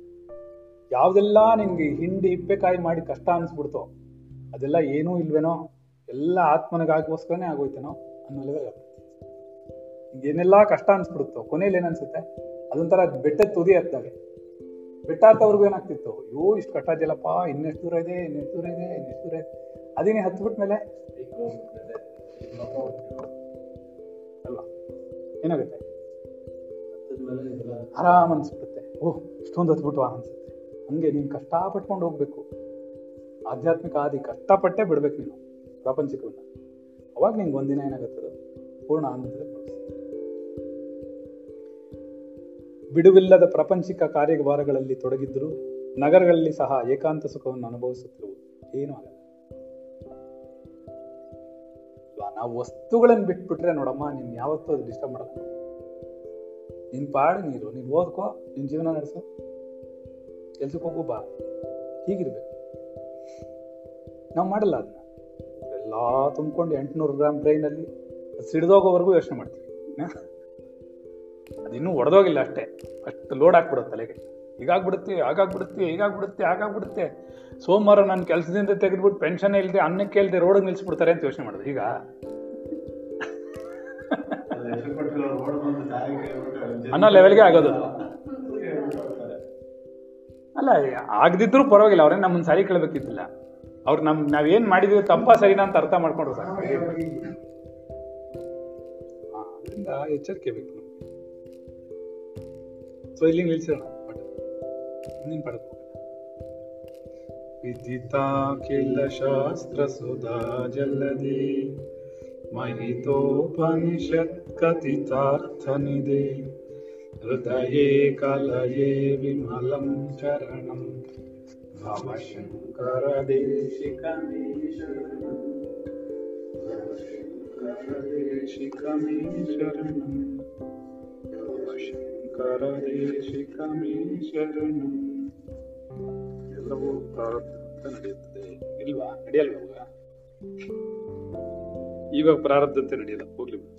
ಯಾವ್ದೆಲ್ಲ ನಿಮ್ಗೆ ಹಿಂಡಿ ಹಿಪ್ಪೆಕಾಯಿ ಮಾಡಿ ಕಷ್ಟ ಅನ್ಸ್ಬಿಡ್ತೋ, ಅದೆಲ್ಲ ಏನೂ ಇಲ್ವೇನೋ, ಎಲ್ಲ ಆತ್ಮನಿಗಾಗೋಸ್ಕರನೇ ಆಗೋಯ್ತೇನೋ ಅನ್ನೋ ಲೆವೆಲ್ ಏನೆಲ್ಲ ಕಷ್ಟ ಅನ್ಸ್ಬಿಡುತ್ತೋ ಕೊನೆಯಲ್ಲಿ ಏನನ್ಸುತ್ತೆ? ಅದೊಂಥರ ಬೆಟ್ಟದ ತುದಿ ಹತ್ತಾಗೆ ಬೆಟ್ಟ ಹತ್ತವ್ರಿಗೂ ಏನಾಗ್ತಿತ್ತು, ಅಯ್ಯೋ ಇಷ್ಟು ಕಟ್ಟ ಇದೆಯಲ್ಲಪ್ಪ ಇನ್ನೆಷ್ಟು ದೂರ ಇದೆ, ಇನ್ನೆಷ್ಟು ದೂರ ಇದೆ, ಇನ್ನೆಷ್ಟು ದೂರ ಇದೆ. ಅದೇನೇ ಹತ್ಬಿಟ್ಮೇಲೆ ಅಲ್ಲ ಏನಾಗುತ್ತೆ? ಆರಾಮ್ ಅನ್ಸ್ಬಿಡುತ್ತೆ. ಓಹ್, ಇಷ್ಟೊಂದು ಹತ್ಬಿಟ್ವಾ ಅನ್ಸುತ್ತೆ. ಹಂಗೆ ನೀನು ಕಷ್ಟ ಪಟ್ಕೊಂಡು ಹೋಗ್ಬೇಕು. ಆಧ್ಯಾತ್ಮಿಕ ಆದಿ ಕಷ್ಟಪಟ್ಟೆ ಬಿಡ್ಬೇಕು ನೀನು ಪ್ರಾಪಂಚಿಕವನ್ನ ಅವಾಗ ನಿಂಗೆ ಒಂದಿನ ಏನಾಗುತ್ತದೆ? ಪೂರ್ಣ ಆನಂದ ಬಿಡುವಿಲ್ಲದ ಪ್ರಪಂಚಿಕ ಕಾರ್ಯಭಾರಗಳಲ್ಲಿ ತೊಡಗಿದ್ರು ನಗರಗಳಲ್ಲಿ ಸಹ ಏಕಾಂತ ಸುಖವನ್ನು ಅನುಭವಿಸುತ್ತಿರುವುದು ಏನೂ ಅಲ್ವಾ? ನಾವು ವಸ್ತುಗಳನ್ನು ಬಿಟ್ಬಿಟ್ರೆ ನೋಡಮ್ಮ, ನೀನ್ ಯಾವತ್ತೂ ಅದು ಡಿಸ್ಟರ್ಬ್ ಮಾಡಲ್ಲ. ನಿನ್ ಪಾಡು ನೀರು, ನೀನ್ ಓದ್ಕೋ, ನಿನ್ ಜೀವನ ನಡೆಸು. ಕೆಲ್ಸಕ್ಕೆ ಹೋಗು ಬಾ. ಹೀಗಿರ್ಬೇಕು. ನಾವು ಮಾಡಲ್ಲ ಅದನ್ನ ಎಲ್ಲ ತುಂಬಿಕೊಂಡು ಎಂಟುನೂರು ಗ್ರಾಮ್ ಟ್ರೈನಲ್ಲಿ ಅಲ್ಲಿ ಸಿಡ್ದೋಗೋವರೆಗೂ ಯೋಚನೆ ಮಾಡ್ತೀವಿ. ಅದು ಅದಿನ್ನೂ ಒಡೆದೋಗಿಲ್ಲ ಅಷ್ಟೇ. ಅಷ್ಟು ಲೋಡ್ ಹಾಕ್ಬಿಡುತ್ತೆ ತಲೆಗೆ. ಹೀಗಾಗ್ಬಿಡುತ್ತೆ ಹಾಗಾಗ್ಬಿಡುತ್ತೆ ಹೀಗಾಗ್ಬಿಡುತ್ತೆ ಹಾಗಾಗ್ಬಿಡುತ್ತೆ. ಸೋಮವಾರ ನನ್ನ ಕೆಲಸದಿಂದ ತೆಗೆದ್ಬಿಟ್ಟು ಪೆನ್ಷನ್ ಇಲ್ಲದೆ ಅನ್ನಕ್ಕೆ ಇಲ್ಲದೆ ರೋಡ್ ನಿಲ್ಸ್ಬಿಡ್ತಾರೆ ಅಂತ ಯೋಚನೆ ಮಾಡೋದು. ಈಗ? ಅನ್ನೋ ಲೆವೆಲ್ಗೆ ಆಗೋದು. ಅಲ್ಲ, ಆಗದಿದ್ರು ಪರವಾಗಿಲ್ಲ, ಅವ್ರೇನು ನಮ್ಮನ್ನು ಸಾರಿ ಕೇಳಬೇಕಿದ್ದಿಲ್ಲ. ಅವ್ರು ನಮ್, ನಾವೇನ್ ಮಾಡಿದೀವಿ ತಪ್ಪ ಸರಿನಾ ಅಂತ ಅರ್ಥ ಮಾಡ್ಕೊಂಡ್ರು ಸರ್ ಎಚ್ಚರಿಕೆ ಬೇಕು ಸೊ ಇಲ್ಲಿ ನಿಲ್ಸೋಣ ಮುಂದಿನ ಪಡೆದು ಶಾಸ್ತ್ರ ಸುಧಾ ಜಲ್ಲದೆ. ಮಹಿತೋಪನಿಷತ್ ಕಥಿತಾರ್ಥನಿದೆ. हृदये कलये विमलं चरणं भव शङ्करदेशिकमे शरणं भव शङ्करदेशिकमे शरणं भव शङ्करदेशिकमे शरणं ಎಲ್ಲವೂ ಪ್ರಾರಬ್ಧ ನಡೆಯುತ್ತದೆ ಇಲ್ವಾ ನಡೆಯಲ್ವಾ ಇವಾಗ? ಇವಾಗ ಪ್ರಾರಬ್ಧತೆ ನಡೆಯಲ್ಲ ಹೋಗ್ಲಿ ಬಿಡು.